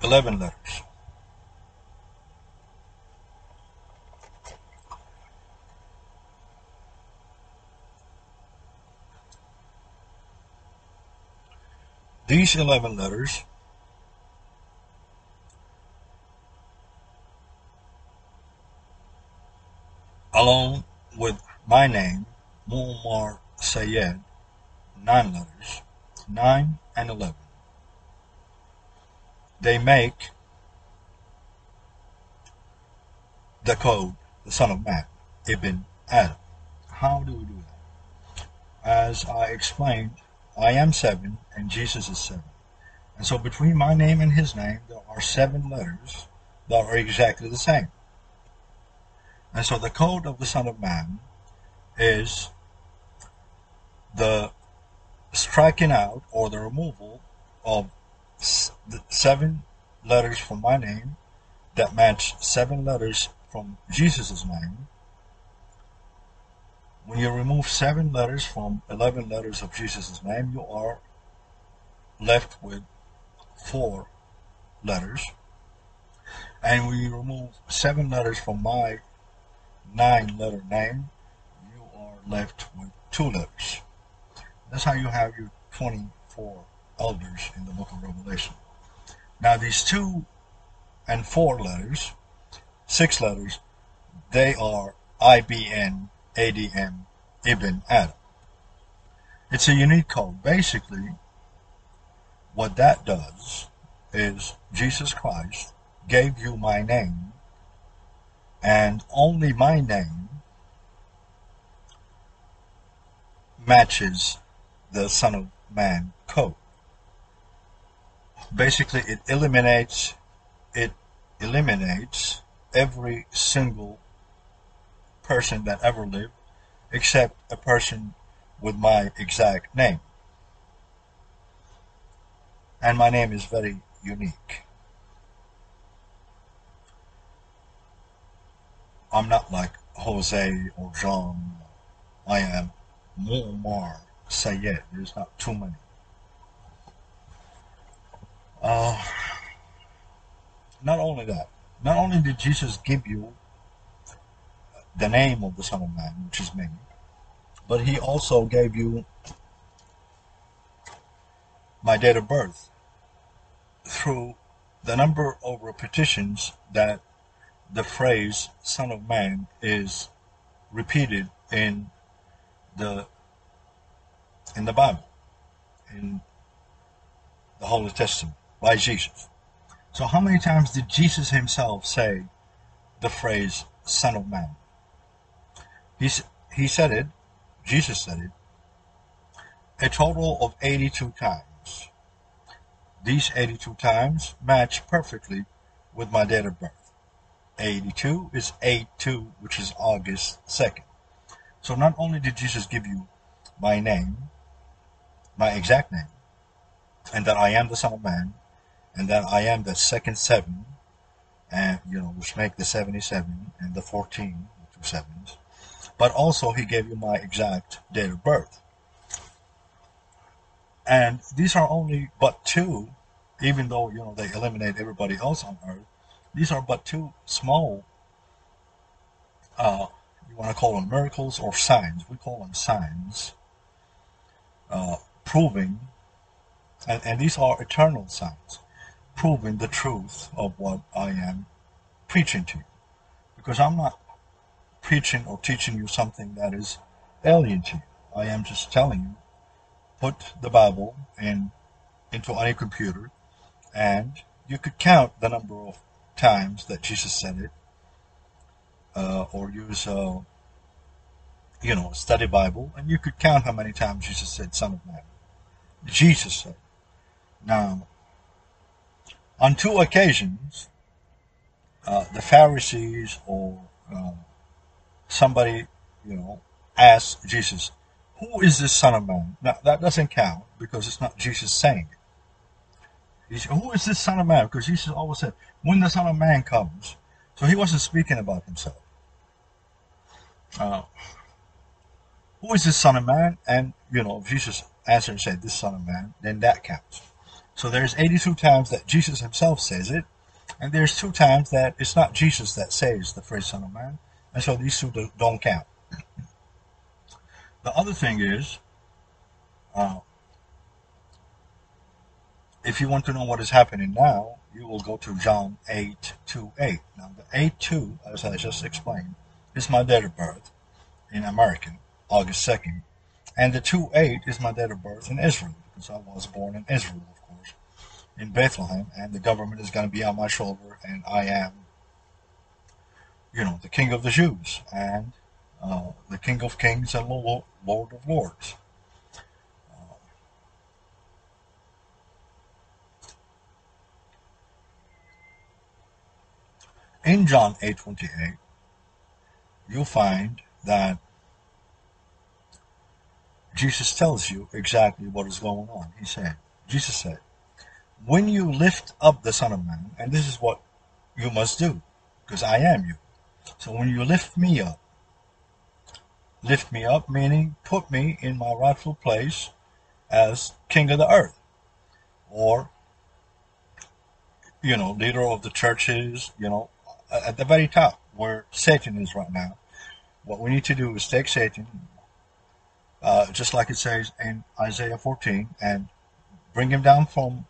eleven letters. These eleven letters along with my name, Muammar Sayed, nine letters, nine and eleven. They make the code, the Son of Man, Ibn Adam. How do we do that? As I explained, I am seven and Jesus is seven. And so between my name and his name, there are seven letters that are exactly the same. And so the code of the Son of Man is the striking out or the removal of the seven letters from my name that match seven letters from Jesus' name, when you remove seven letters from 11 letters of Jesus' name, you are left with four letters. And when you remove seven letters from my nine letter name, you are left with two letters. That's how you have your 24 elders in the book of Revelation. Now, these two and four letters, six letters, they are IBN, ADM, Ibn Adam. It's a unique code. Basically, what that does is Jesus Christ gave you my name, and only my name matches the Son of Man code. Basically, it eliminates it eliminates every single person that ever lived except a person with my exact name. And my name is very unique. I'm not like Jose or Jean. I am Muammar Sayed. There's not too many. Uh, not only that, not only did Jesus give you the name of the Son of Man, which is me, but he also gave you my date of birth through the number of repetitions that the phrase Son of Man is repeated in the in the Bible, in the Holy Testament, by Jesus. So how many times did Jesus himself say the phrase Son of Man? He's, he said it, Jesus said it, a total of 82 times. These 82 times match perfectly with my date of birth. 82 is 8-2, which is August 2nd. So not only did Jesus give you my name, my exact name, and that I am the Son of Man, and that I am the second seven, and you know, which make the 77 and the 14, the two sevens. But also, he gave you my exact date of birth. And these are only but two, even though you know they eliminate everybody else on earth. These are but two small, uh, you want to call them miracles or signs. We call them signs, uh, proving, and, and these are eternal signs proving the truth of what I am preaching to you. Because I'm not preaching or teaching you something that is alien to you. I am just telling you, put the Bible in into any computer and you could count the number of times that Jesus said it, uh, or use a, uh, you know, study Bible, and you could count how many times Jesus said Son of Man. Jesus said. Now, on two occasions, uh, the Pharisees or uh, somebody, you know, asked Jesus, "Who is this Son of Man?" Now that doesn't count because it's not Jesus saying it. Said, "Who is this Son of Man?" Because Jesus always said, "When the Son of Man comes," so he wasn't speaking about himself. Uh, who is this Son of Man? And you know, Jesus answered and said, "This Son of Man," then that counts. So there's 82 times that Jesus himself says it, and there's two times that it's not Jesus that says the phrase Son of Man, and so these two don't count. The other thing is, uh, if you want to know what is happening now, you will go to John 8 to 8. Now, the 8 2, as I just explained, is my date of birth in American, August 2nd. And the 2 8 is my date of birth in Israel, because I was born in Israel, of course, in Bethlehem, and the government is going to be on my shoulder, and I am, you know, the King of the Jews, and uh, the King of Kings and Lord of Lords. In John 8:28, you'll find that Jesus tells you exactly what is going on. He said, Jesus said, when you lift up the Son of Man, and this is what you must do, because I am you. So when you lift me up, lift me up meaning put me in my rightful place as king of the earth or you know leader of the churches you know at the very top where satan is right now what we need to do is take satan uh, just like it says in isaiah 14 and bring him down from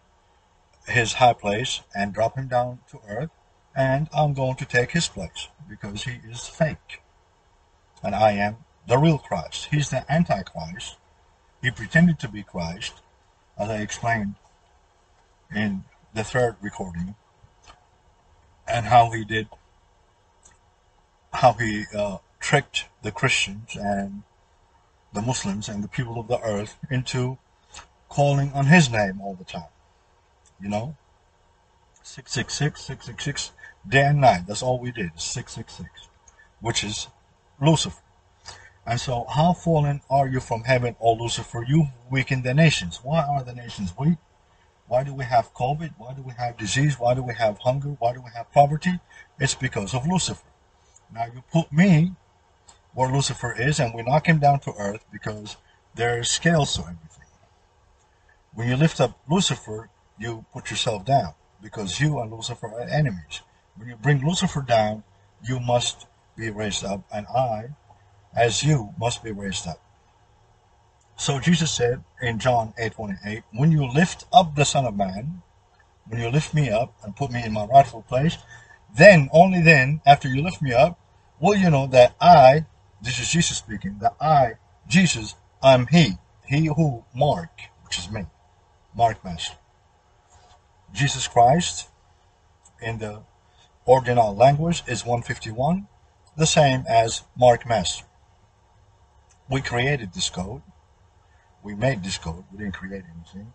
his high place and drop him down to earth and i'm going to take his place because he is fake. And i am the real christ. He's the antichrist. He pretended to be christ as i explained in the third recording and how he did how he uh, tricked the Christians and the Muslims and the people of the earth into calling on his name all the time. You know? 666, 666, day and night. That's all we did, 666, which is Lucifer. And so, how fallen are you from heaven, O Lucifer? You weaken the nations. Why are the nations weak? Why do we have COVID? Why do we have disease? Why do we have hunger? Why do we have poverty? It's because of Lucifer. Now you put me where Lucifer is and we knock him down to earth because there are scales to everything. When you lift up Lucifer, you put yourself down because you and Lucifer are enemies. When you bring Lucifer down, you must be raised up, and I, as you, must be raised up. So Jesus said in John 8:28, when you lift up the Son of Man, when you lift me up and put me in my rightful place, then, only then, after you lift me up, will you know that I, this is Jesus speaking, that I, Jesus, I'm He, He who Mark, which is me, Mark Master. Jesus Christ, in the ordinal language, is 151, the same as Mark Master. We created this code we made this code. We didn't create anything.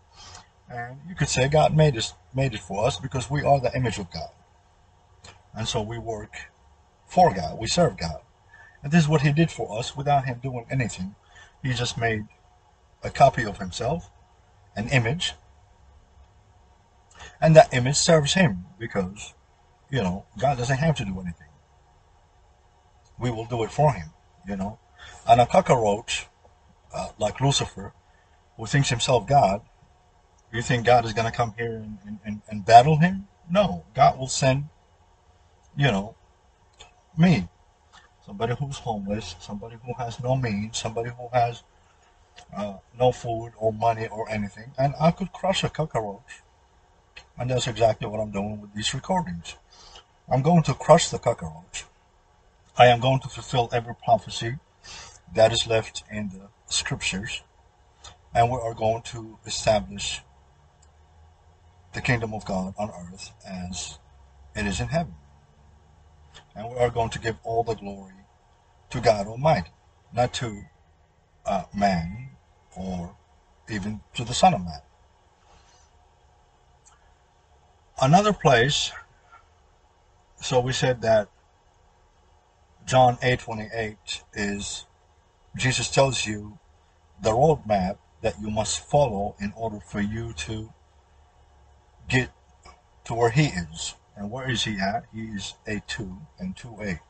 And you could say God made us made it for us because we are the image of God. And so we work for God. We serve God. And this is what he did for us without him doing anything. He just made a copy of himself, an image, and that image serves him because, you know, God doesn't have to do anything. We will do it for him, you know. And a cockroach, uh, like Lucifer, who thinks himself God, do you think God is going to come here and, and, and battle him? No, God will send, you know, me, somebody who's homeless, somebody who has no means, somebody who has uh, no food or money or anything, and I could crush a cockroach. And that's exactly what I'm doing with these recordings. I'm going to crush the cockroach. I am going to fulfill every prophecy that is left in the scriptures and we are going to establish the kingdom of God on earth as it is in heaven. And we are going to give all the glory to God Almighty, not to uh, man or even to the Son of Man. Another place, so we said that John 8:28 is Jesus tells you the roadmap that you must follow in order for you to get to where he is. And where is he at? He is A2 and 2A.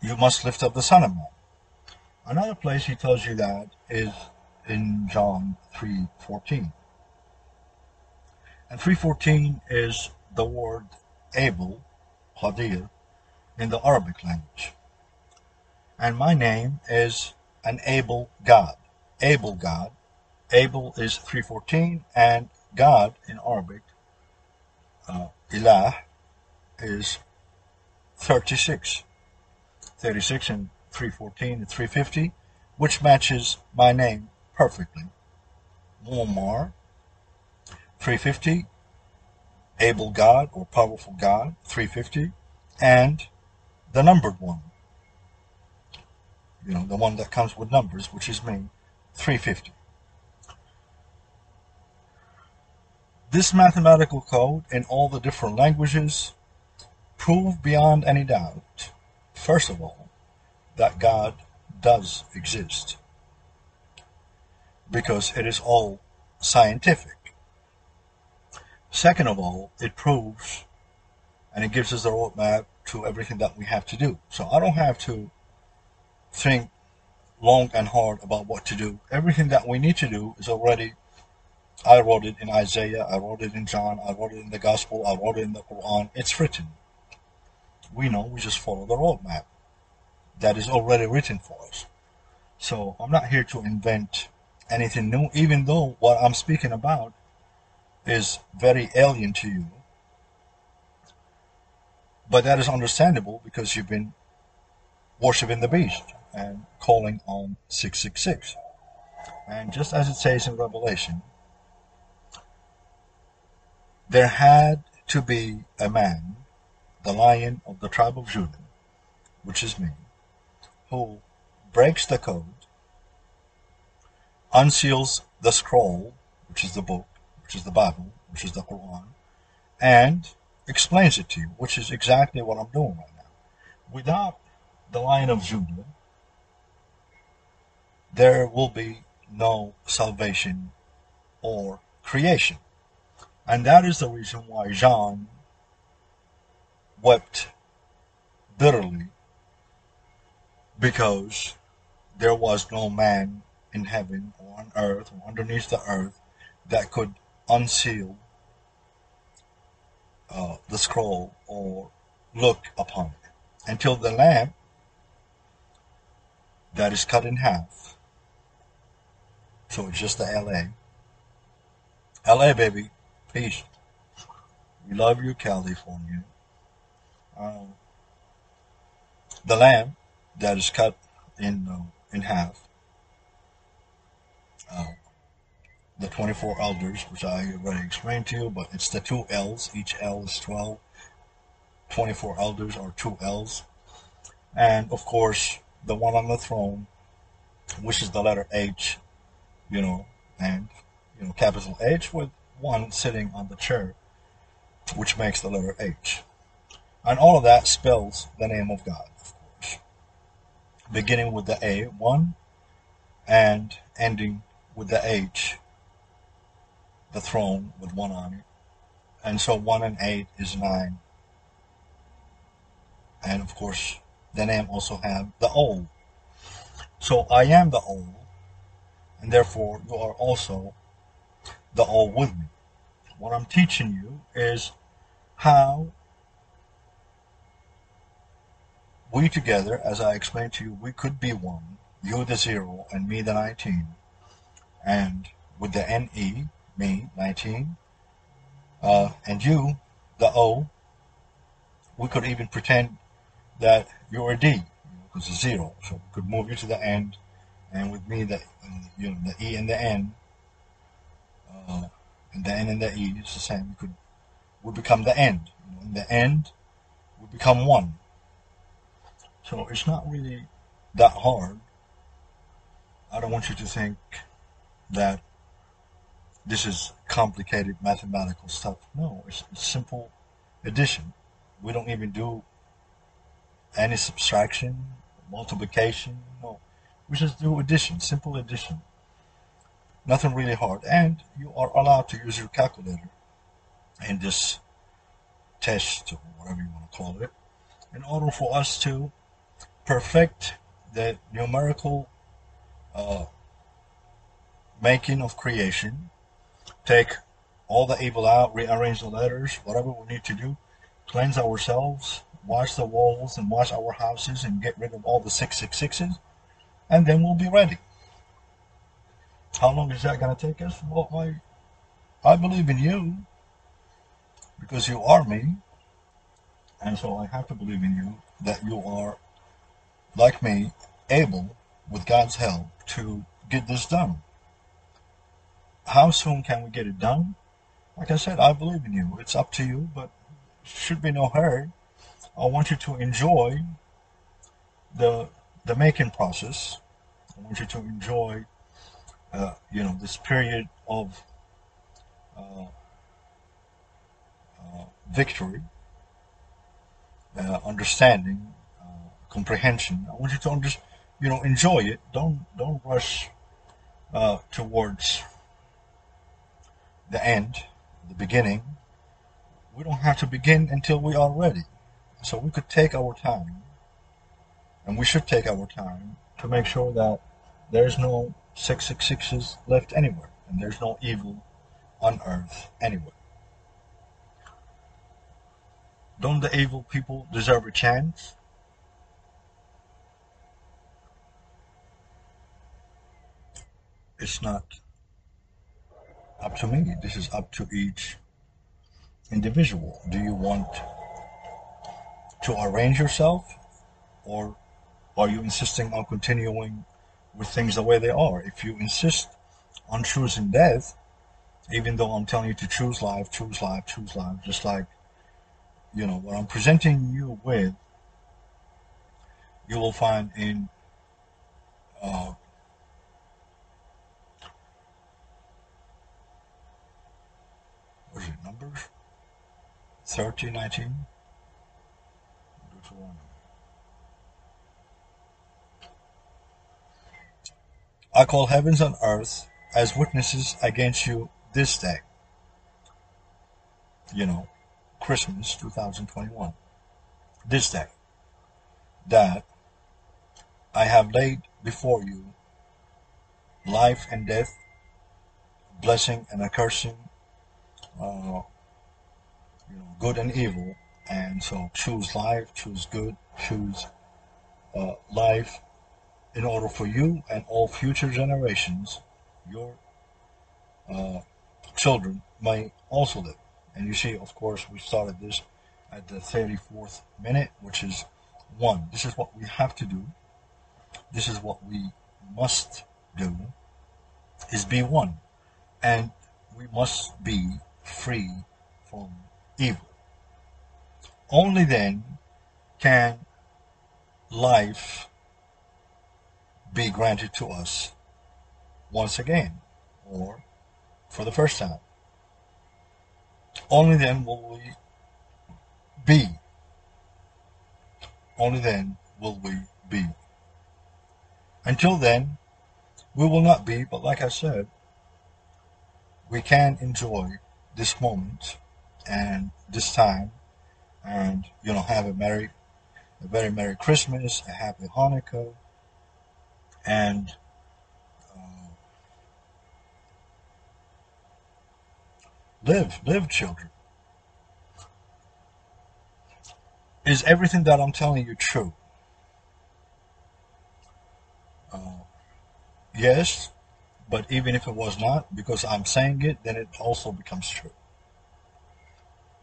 You must lift up the Son of Man. Another place he tells you that is in John 3.14. And 3.14 is the word able, Hadir, in the Arabic language. And my name is an able God able God. Able is 314, and God in Arabic, uh, Ilah, is 36. 36 and 314 and 350, which matches my name perfectly. Muammar, 350, able God or powerful God, 350, and the numbered one. You know, the one that comes with numbers, which is me, 350. This mathematical code in all the different languages prove beyond any doubt, first of all, that God does exist. Because it is all scientific. Second of all, it proves and it gives us the roadmap to everything that we have to do. So I don't have to think long and hard about what to do. Everything that we need to do is already I wrote it in Isaiah, I wrote it in John, I wrote it in the Gospel, I wrote it in the Quran. It's written. We know we just follow the roadmap that is already written for us. So I'm not here to invent anything new, even though what I'm speaking about is very alien to you. But that is understandable because you've been worshiping the beast and calling on 666. And just as it says in Revelation, there had to be a man, the lion of the tribe of Judah, which is me, who breaks the code, unseals the scroll, which is the book, which is the Bible, which is the Quran, and explains it to you, which is exactly what I'm doing right now. Without the Lion of Judah, there will be no salvation or creation. And that is the reason why John wept bitterly because there was no man in heaven or on earth or underneath the earth that could unseal uh, the scroll or look upon it until the lamb that is cut in half. So it's just the LA. LA, baby. Peace. We love you, California. Um, the lamb that is cut in uh, in half. Uh, the 24 elders, which I already explained to you, but it's the two L's. Each L is 12. 24 elders are two L's. And of course, the one on the throne, which is the letter H, you know, and, you know, capital H with one sitting on the chair, which makes the letter H. And all of that spells the name of God, of course. Beginning with the A, one, and ending with the H, the throne with one on it. And so one and eight is nine. And of course, the name also have the O. So I am the O, and therefore you are also the O with me. What I'm teaching you is how we together, as I explained to you, we could be one, you the zero and me the 19. And with the NE, me, 19, uh, and you, the O, we could even pretend that you're a D, because it's zero. So we could move you to the end, and with me, the you know the E and the N, uh, and the N and the E is the same. We could we become the end. In the end, we become one. So it's not really that hard. I don't want you to think that this is complicated mathematical stuff. No, it's, it's simple addition. We don't even do any subtraction, multiplication. No, we just do addition, simple addition. Nothing really hard. And you are allowed to use your calculator in this test or whatever you want to call it in order for us to perfect the numerical uh, making of creation, take all the evil out, rearrange the letters, whatever we need to do, cleanse ourselves, wash the walls and wash our houses and get rid of all the 666s, and then we'll be ready. How long is that going to take us? Well, I, I believe in you because you are me, and so I have to believe in you that you are, like me, able, with God's help, to get this done. How soon can we get it done? Like I said, I believe in you. It's up to you, but should be no hurry. I want you to enjoy the the making process. I want you to enjoy, uh, you know, this period of uh, uh, victory, uh, understanding, uh, comprehension. I want you to under, you know, enjoy it. Don't don't rush uh, towards the end, the beginning. We don't have to begin until we are ready. So we could take our time, and we should take our time to make sure that there's no 666s left anywhere, and there's no evil on earth anywhere. Don't the evil people deserve a chance? It's not up to me. This is up to each individual. Do you want to arrange yourself or are you insisting on continuing with things the way they are? If you insist on choosing death, even though I'm telling you to choose life, choose life, choose life, just like, you know, what I'm presenting you with, you will find in uh, it, Numbers? 30, 19? I call heavens and earth as witnesses against you this day. You know, Christmas 2021. This day. That I have laid before you life and death, blessing and a cursing, uh, you know, good and evil. And so choose life, choose good, choose uh, life in order for you and all future generations, your uh, children, may also live. And you see, of course, we started this at the 34th minute, which is one. This is what we have to do. This is what we must do, is be one. And we must be free from evil. Only then can life be granted to us once again or for the first time. Only then will we be. Only then will we be. Until then, we will not be, but like I said, we can enjoy this moment and this time and, you know, have a merry, a very Merry Christmas, a Happy Hanukkah, and uh, live, live, children. Is everything that I'm telling you true? Uh, yes, but even if it was not, because I'm saying it, then it also becomes true.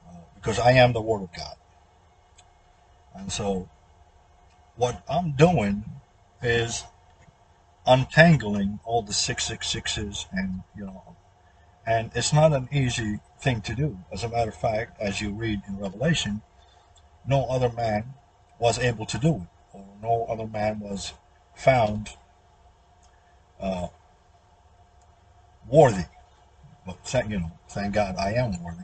Uh, because I am the Word of God. And so, what I'm doing is untangling all the 666s and, you know, and it's not an easy thing to do. As a matter of fact, as you read in Revelation, no other man was able to do it, or no other man was found uh, worthy. But thank you know, thank God I am worthy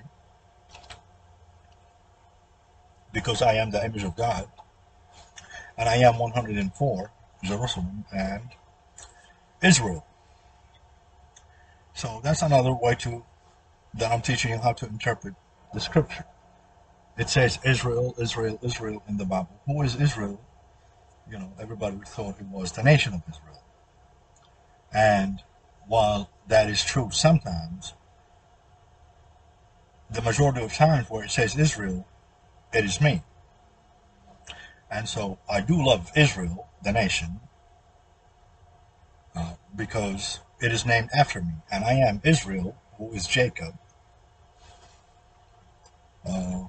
because I am the image of God, and I am 104 Jerusalem and Israel. So that's another way to that I'm teaching you how to interpret the scripture. It says Israel, Israel, Israel in the Bible. Who is Israel? You know, everybody thought it was the nation of Israel. And while that is true sometimes, the majority of times where it says Israel, it is me. And so I do love Israel, the nation, uh, because it is named after me, and I am Israel, who is Jacob. Uh,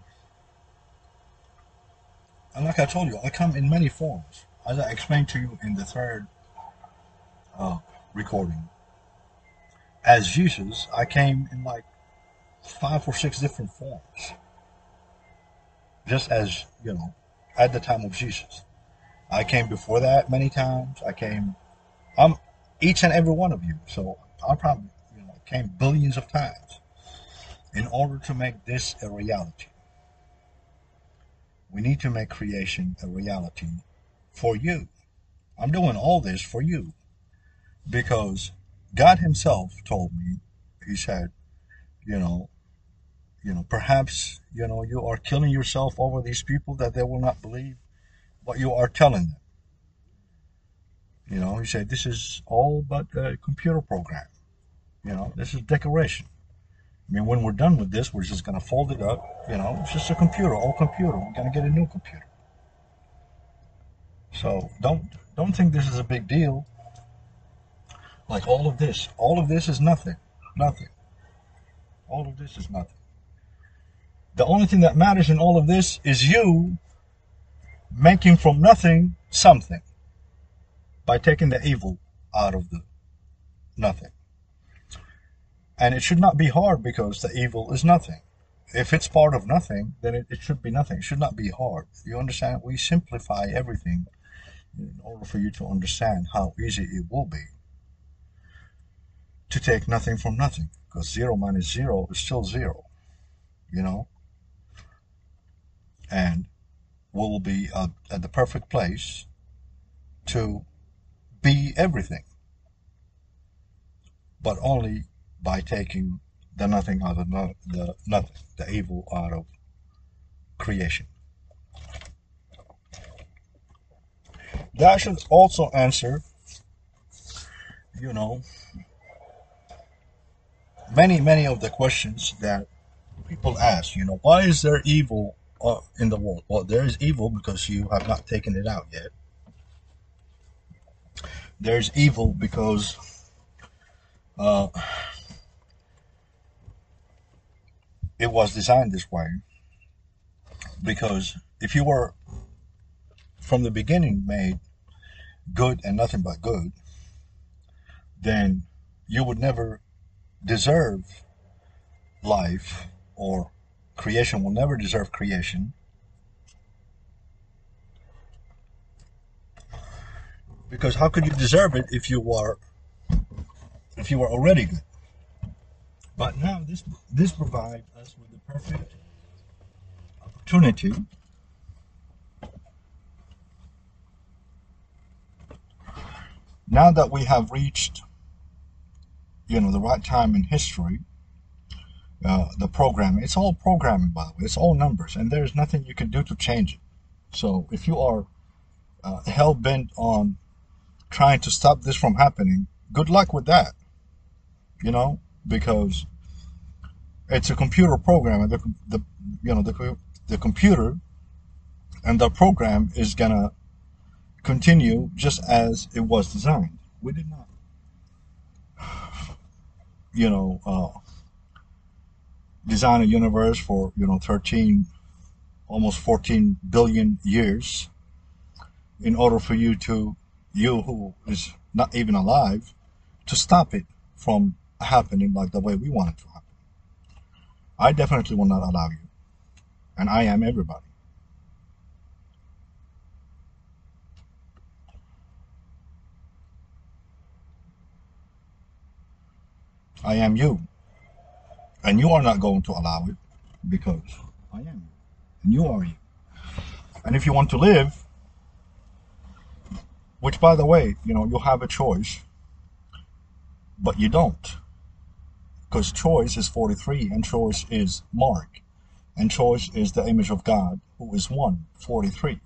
and like I told you, I come in many forms, as I explained to you in the third uh, recording. As Jesus, I came in like five or six different forms, just as you know, at the time of Jesus. I came before that many times. I came. I'm each and every one of you. So I probably you know came billions of times in order to make this a reality. We need to make creation a reality for you. I'm doing all this for you because God Himself told me, He said, you know, You know, perhaps, you know, you are killing yourself over these people that they will not believe what you are telling them. You know, he said, this is all but a computer program. You know, this is decoration. I mean, when we're done with this, we're just going to fold it up. You know, it's just a computer, old computer. We're going to get a new computer. So don't don't think this is a big deal. Like all of this, all of this is nothing, nothing. All of this is nothing. The only thing that matters in all of this is you making from nothing something by taking the evil out of the nothing. And it should not be hard because the evil is nothing. If it's part of nothing, then it, it should be nothing. It should not be hard. You understand? We simplify everything in order for you to understand how easy it will be to take nothing from nothing. Because zero minus zero is still zero. You know? And we will be at, at the perfect place to be everything. But only by taking the nothing out of the, the nothing, the evil out of creation. That should also answer, you know, many, many of the questions that people ask. You know, why is there evil uh, in the world? Well, there is evil because you have not taken it out yet. There's evil because uh, it was designed this way. Because if you were from the beginning made good and nothing but good, then you would never deserve life or creation will never deserve creation. Because how could you deserve it if you were if you were already good? But now this this provides us with the perfect opportunity now that we have reached you know the right time in history uh, the programming it's all programming by the way it's all numbers and there's nothing you can do to change it so if you are uh, hell-bent on trying to stop this from happening good luck with that you know because it's a computer program, and the, the you know the the computer and the program is gonna continue just as it was designed. We did not, you know, uh, design a universe for you know 13, almost 14 billion years in order for you to you who is not even alive to stop it from happening like the way we want it to happen. I definitely will not allow you. And I am everybody. I am you. And you are not going to allow it because I am you. And you are you. And if you want to live, which by the way, you know, you'll have a choice, but you don't. Because choice is 43 and choice is Mark and choice is the image of God who is 1 43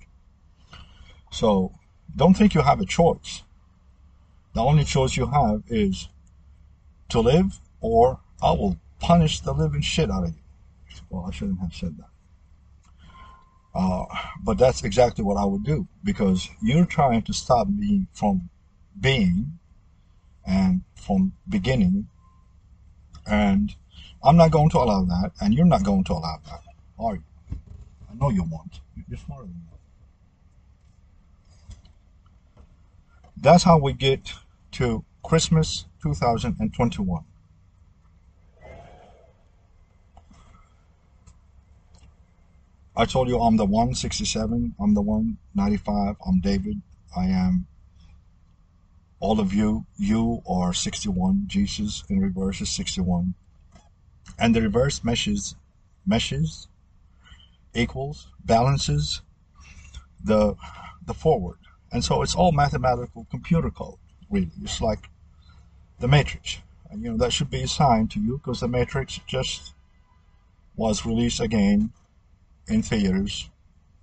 so don't think you have a choice. The only choice you have is to live or I will punish the living shit out of you. Well I shouldn't have said that uh, but that's exactly what I would do because you're trying to stop me from being and from beginning and I'm not going to allow that, and you're not going to allow that, are you? I know you won't. You're smarter than that. That's how we get to Christmas 2021. I told you I'm the 167, I'm the 195, I'm David. I am all of you, you are 61. Jesus in reverse is 61. And the reverse meshes, meshes, equals, balances the, the forward. And so it's all mathematical computer code, really. It's like the matrix. And, you know, that should be assigned to you because the matrix just, was released again in theaters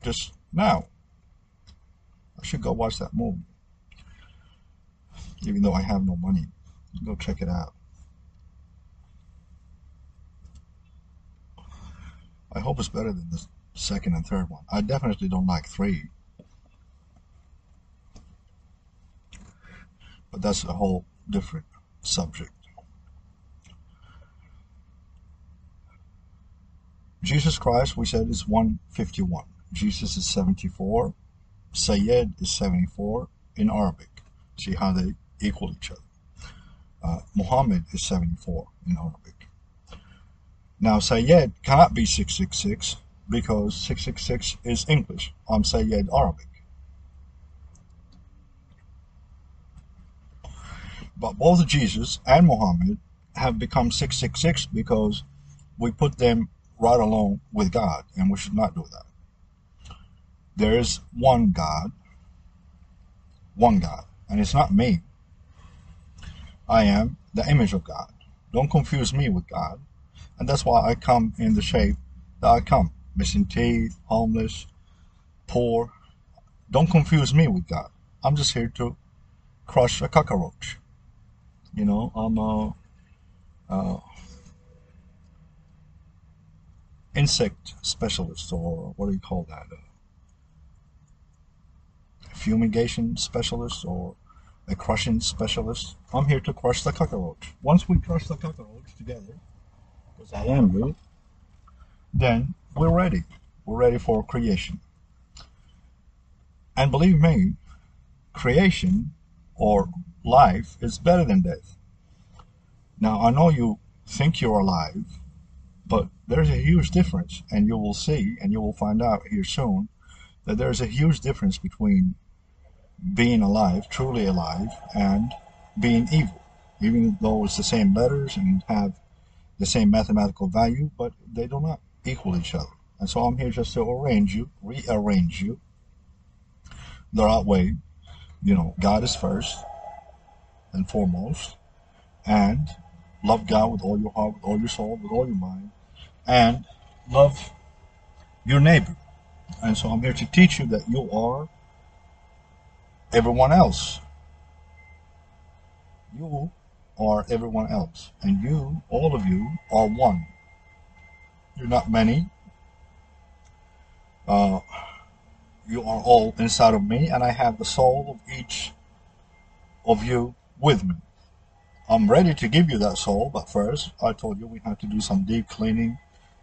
just now. I should go watch that movie. Even though I have no money. Go check it out. I hope it's better than the second and third one. I definitely don't like three. But that's a whole different subject. Jesus Christ, we said, is 151. Jesus is 74. Sayyid is 74 in Arabic. See how they equal each other. Uh, Muhammad is 74 in Arabic. Now, Sayyid cannot be 666 because 666 is English. I'm Sayyid Arabic. But both Jesus and Muhammad have become 666 because we put them right along with God, and we should not do that. There is one God, one God, and it's not me. I am the image of God. Don't confuse me with God. And that's why I come in the shape that I come missing teeth, homeless, poor. Don't confuse me with God. I'm just here to crush a cockroach. You know, I'm a, a insect specialist, or what do you call that? A fumigation specialist, or a crushing specialist. I'm here to crush the cockroach. Once we crush the cockroach together, because I am you, then we're ready. We're ready for creation. And believe me, creation or life is better than death. Now, I know you think you're alive, but there's a huge difference, and you will see, and you will find out here soon, that there's a huge difference between being alive, truly alive, and being evil. Even though it's the same letters and have the same mathematical value, but they do not equal each other. And so I'm here just to arrange you, rearrange you the right way. You know, God is first and foremost, and love God with all your heart, with all your soul, with all your mind, and love your neighbor. And so I'm here to teach you that you are everyone else. You are everyone else. And you, all of you, are one. You're not many. Uh, you are all inside of me, and I have the soul of each of you with me. I'm ready to give you that soul, but first, I told you we have to do some deep cleaning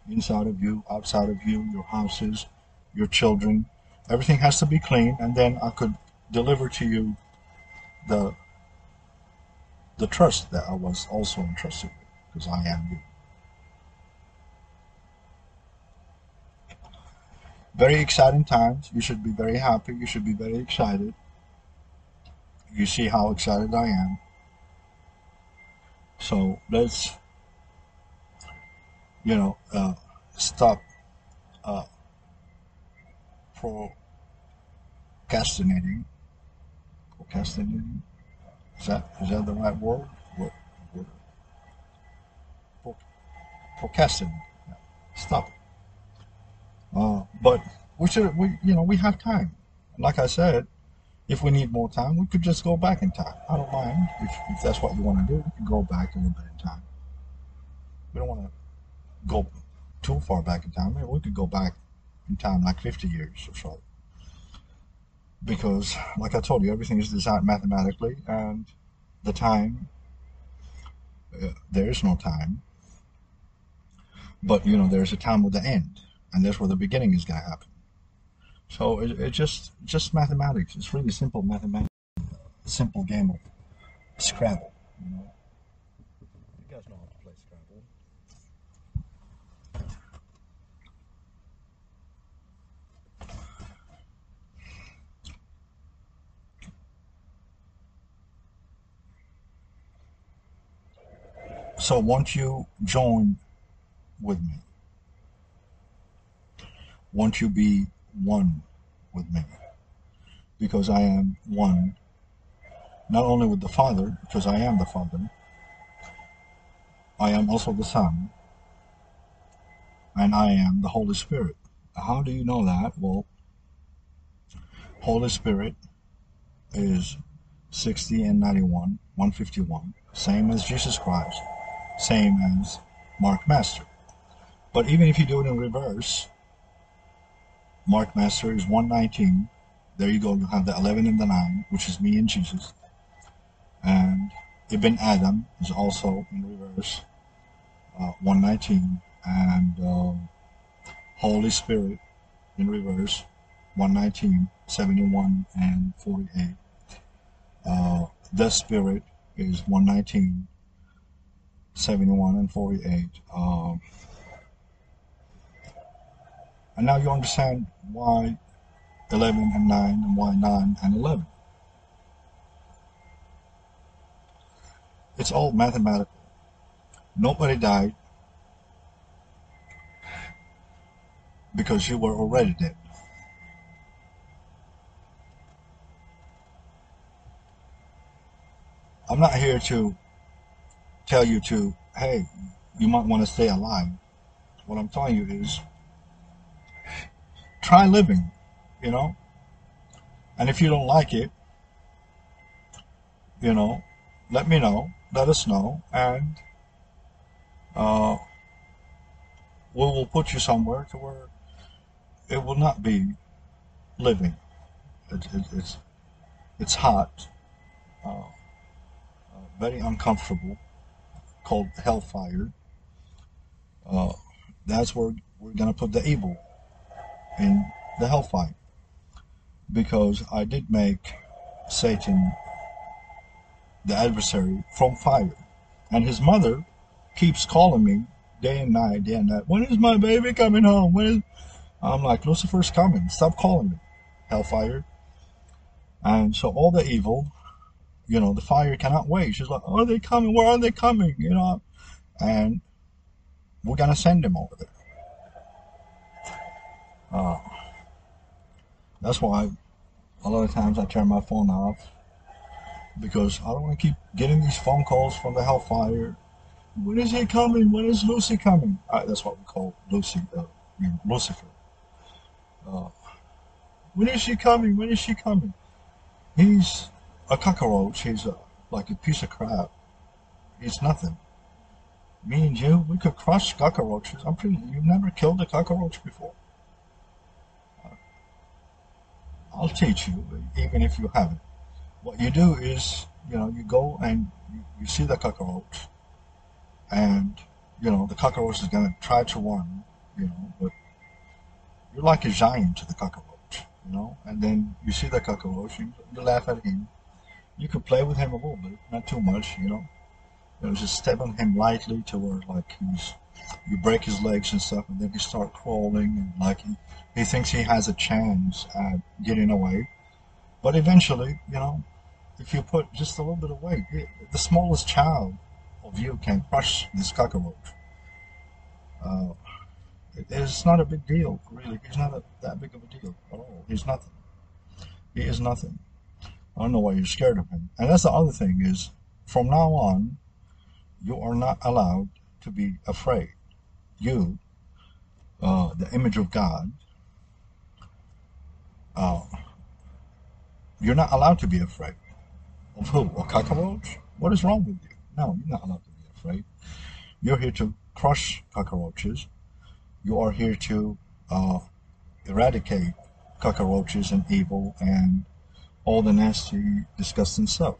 inside of you, outside of you, your houses, your children. Everything has to be clean, and then I could deliver to you the the trust that I was also entrusted with, because I am you. Very exciting times. You should be very happy. You should be very excited. You see how excited I am. So let's, you know, uh, stop uh, procrastinating. Procrastinating. Is that is that the right word? What? what procrastinating. Stop it. Uh, but we should, we, you know, we have time. Like I said, if we need more time, we could just go back in time. I don't mind if, if that's what you want to do. We can go back a little bit in time. We don't want to go too far back in time. We could go back in time like 50 years or so. Because, like I told you, everything is designed mathematically, and the time, uh, there is no time. But, you know, there's a time with the end and that's where the beginning is going to happen. So it, it just just mathematics. It's really simple mathematics. Simple game of Scrabble. You know, you guys know how to play Scrabble. So won't you join with me? Won't you be one with me? Because I am one, not only with the Father, because I am the Father, I am also the Son, and I am the Holy Spirit. How do you know that? Well, Holy Spirit is 60 and 91, 151, same as Jesus Christ, same as Mark Master. But even if you do it in reverse, Mark Master is 119. There you go. You have the 11 and the 9, which is me and Jesus. And Ibn Adam is also in reverse, uh, 119. And uh, Holy Spirit in reverse, 119, 71, and 48. Uh, the Spirit is 119, 71, and 48. And now you understand why 11 and 9 and why 9 and 11. It's all mathematical. Nobody died because you were already dead. I'm not here to tell you to, hey, you might want to stay alive. What I'm telling you is try living, you know? And if you don't like it, you know, let me know, let us know, and uh, we will put you somewhere to where it will not be living. It, it, it's it's hot, uh, uh, very uncomfortable, called hellfire. Uh, that's where we're gonna put the evil in the hellfire, because I did make Satan the adversary from fire, and his mother keeps calling me day and night, day and night. When is my baby coming home? When is I'm like, Lucifer's coming. Stop calling me. Hellfire. And so all the evil, you know, the fire cannot wait. She's like, are they coming? Where are they coming? You know, and we're to send them over there. Uh, that's why a lot of times I turn my phone off because I don't want to keep getting these phone calls from the hellfire. When is he coming? When is Lucy coming? Uh, that's what we call Lucy, uh, Lucifer. Uh, when is she coming? When is she coming? He's a cockroach. He's a, like a piece of crap. He's nothing. Me and you, we could crush cockroaches. I'm pretty. You've never killed a cockroach before. Uh, I'll teach you, even if you haven't. What you do is, you know, you go and you, you see the cockroach, and you know the cockroach is gonna try to run, you know, but you're like a giant to the cockroach, you know. And then you see the cockroach, you, you laugh at him. You can play with him a little bit, not too much, you know. You know, just step on him lightly to where like he's, you break his legs and stuff, and then he start crawling and like he, he thinks he has a chance at getting away. But eventually, you know, if you put just a little bit of weight, the smallest child of you can crush this cockroach. Uh, it's not a big deal, really. He's not a, that big of a deal at all. He's nothing. He is nothing. I don't know why you're scared of him. And that's the other thing is, from now on, you are not allowed to be afraid. You, uh, the image of God, uh, you're not allowed to be afraid. Of who? A cockroach? What is wrong with you? No, you're not allowed to be afraid. You're here to crush cockroaches you are here to uh, eradicate cockroaches and evil and all the nasty, disgusting stuff.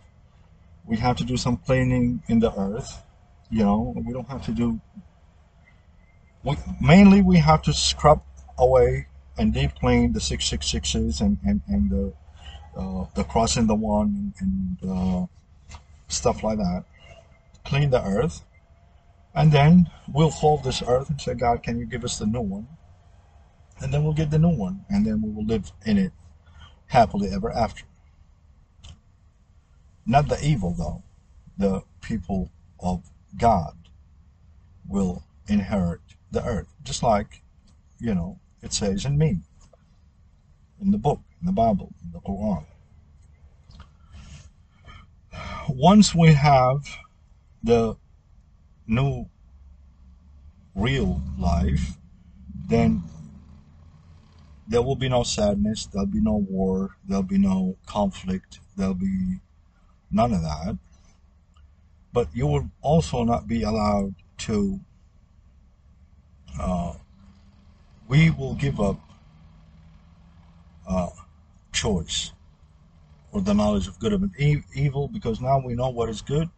We have to do some cleaning in the earth. You know, we don't have to do. We, mainly, we have to scrub away and deep clean the 666s and, and, and the, uh, the crossing the one and, and uh, stuff like that. Clean the earth and then we'll fold this earth and say, God, can you give us the new one? And then we'll get the new one. And then we will live in it happily ever after. Not the evil, though. The people of God will inherit the earth. Just like, you know, it says in me, in the book, in the Bible, in the Quran. Once we have the new real life, then there will be no sadness, there'll be no war, there'll be no conflict, there'll be none of that. But you will also not be allowed to, uh, we will give up uh, choice or the knowledge of good and evil because now we know what is good,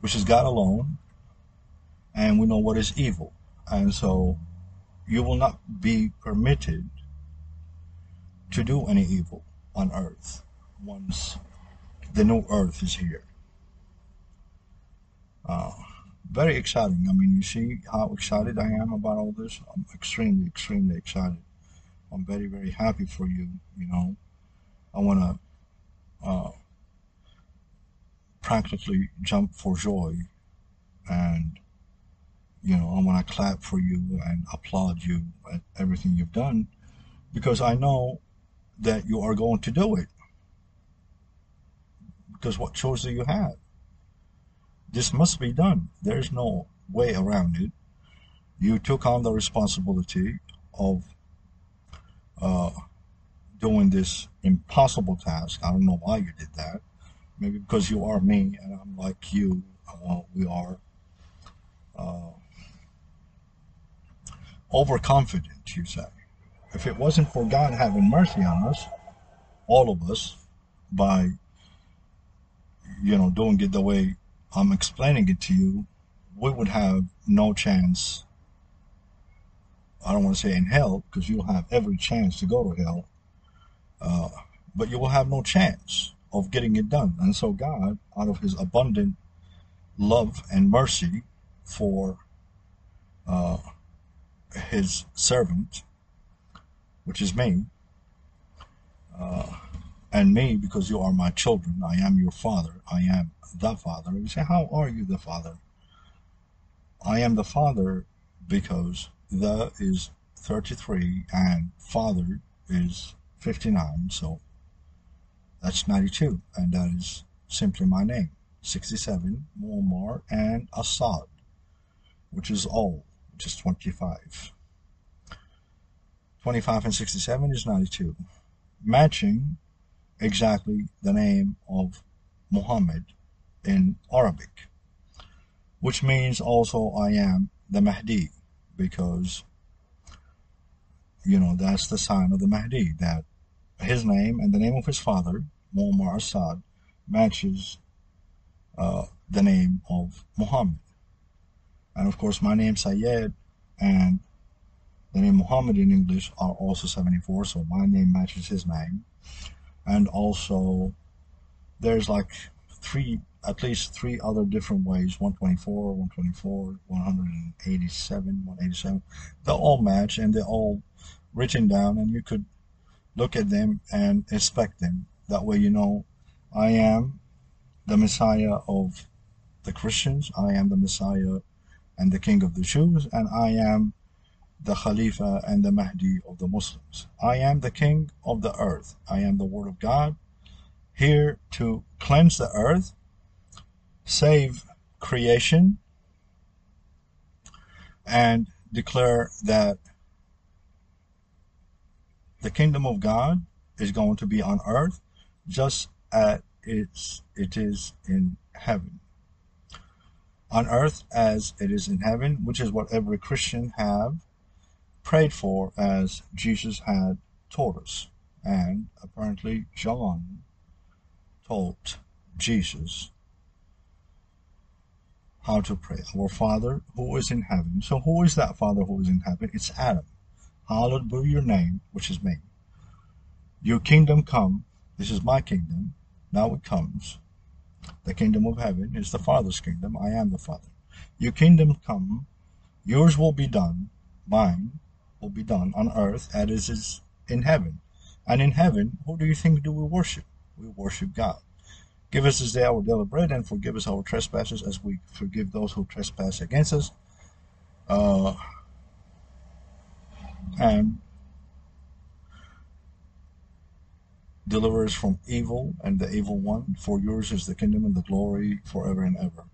which is God alone, and we know what is evil. And so you will not be permitted to do any evil on earth once the new earth is here. Uh, very exciting. I mean, you see how excited I am about all this? I'm extremely, extremely excited. I'm very, very happy for you. You know, I want to uh, practically jump for joy and you know, I want to clap for you and applaud you at everything you've done because I know that you are going to do it. Because what choice do you have? This must be done. There's no way around it. You took on the responsibility of uh, doing this impossible task. I don't know why you did that. Maybe because you are me and I'm like you. Uh, we are uh, overconfident, you say. If it wasn't for God having mercy on us, all of us, by, you know, doing it the way I'm explaining it to you, we would have no chance. I don't want to say in hell, because you'll have every chance to go to hell. Uh, but you will have no chance of getting it done. And so God, out of his abundant love and mercy for uh, his servant, which is me, uh, and me because you are my children. I am your father. I am the father. You say, How are you the father? I am the father because the is 33 and father is 59. So that's 92. And that is simply my name 67, Muammar, and Assad, which is all, which is 25. 25 and 67 is 92, matching exactly the name of Muhammad in Arabic, which means also I am the Mahdi, because, you know, that's the sign of the Mahdi, that his name and the name of his father, Muammar Assad, matches uh, the name of Muhammad. And of course, my name Sayed and the name Muhammad in English are also 74, so my name matches his name. And also, there's like three, at least three other different ways 124, 124, 187, 187. They all match and they're all written down, and you could look at them and inspect them. That way, you know, I am the Messiah of the Christians, I am the Messiah and the King of the Jews, and I am the Khalifa and the Mahdi of the Muslims. I am the King of the earth. I am the Word of God, here to cleanse the earth, save creation, and declare that the kingdom of God is going to be on earth just as it's, it is in heaven. On earth as it is in heaven, which is what every Christian have prayed for as Jesus had taught us. And apparently, John taught Jesus how to pray. Our Father who is in heaven. So, who is that Father who is in heaven? It's Adam. Hallowed be your name, which is me. Your kingdom come. This is my kingdom. Now it comes. The kingdom of heaven is the Father's kingdom. I am the Father. Your kingdom come. Yours will be done. Mine will be done on earth as it is in heaven. And in heaven, who do you think do we worship? We worship God. Give us this day our daily bread and forgive us our trespasses as we forgive those who trespass against us. Uh, and deliver us from evil and the evil one. For yours is the kingdom and the glory forever and ever.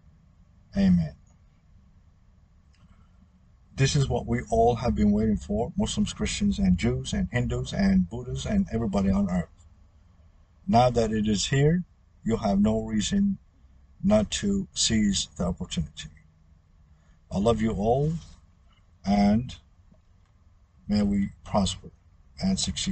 Amen. This is what we all have been waiting for Muslims, Christians, and Jews, and Hindus, and Buddhists, and everybody on earth. Now that it is here, you have no reason not to seize the opportunity. I love you all, and may we prosper and succeed.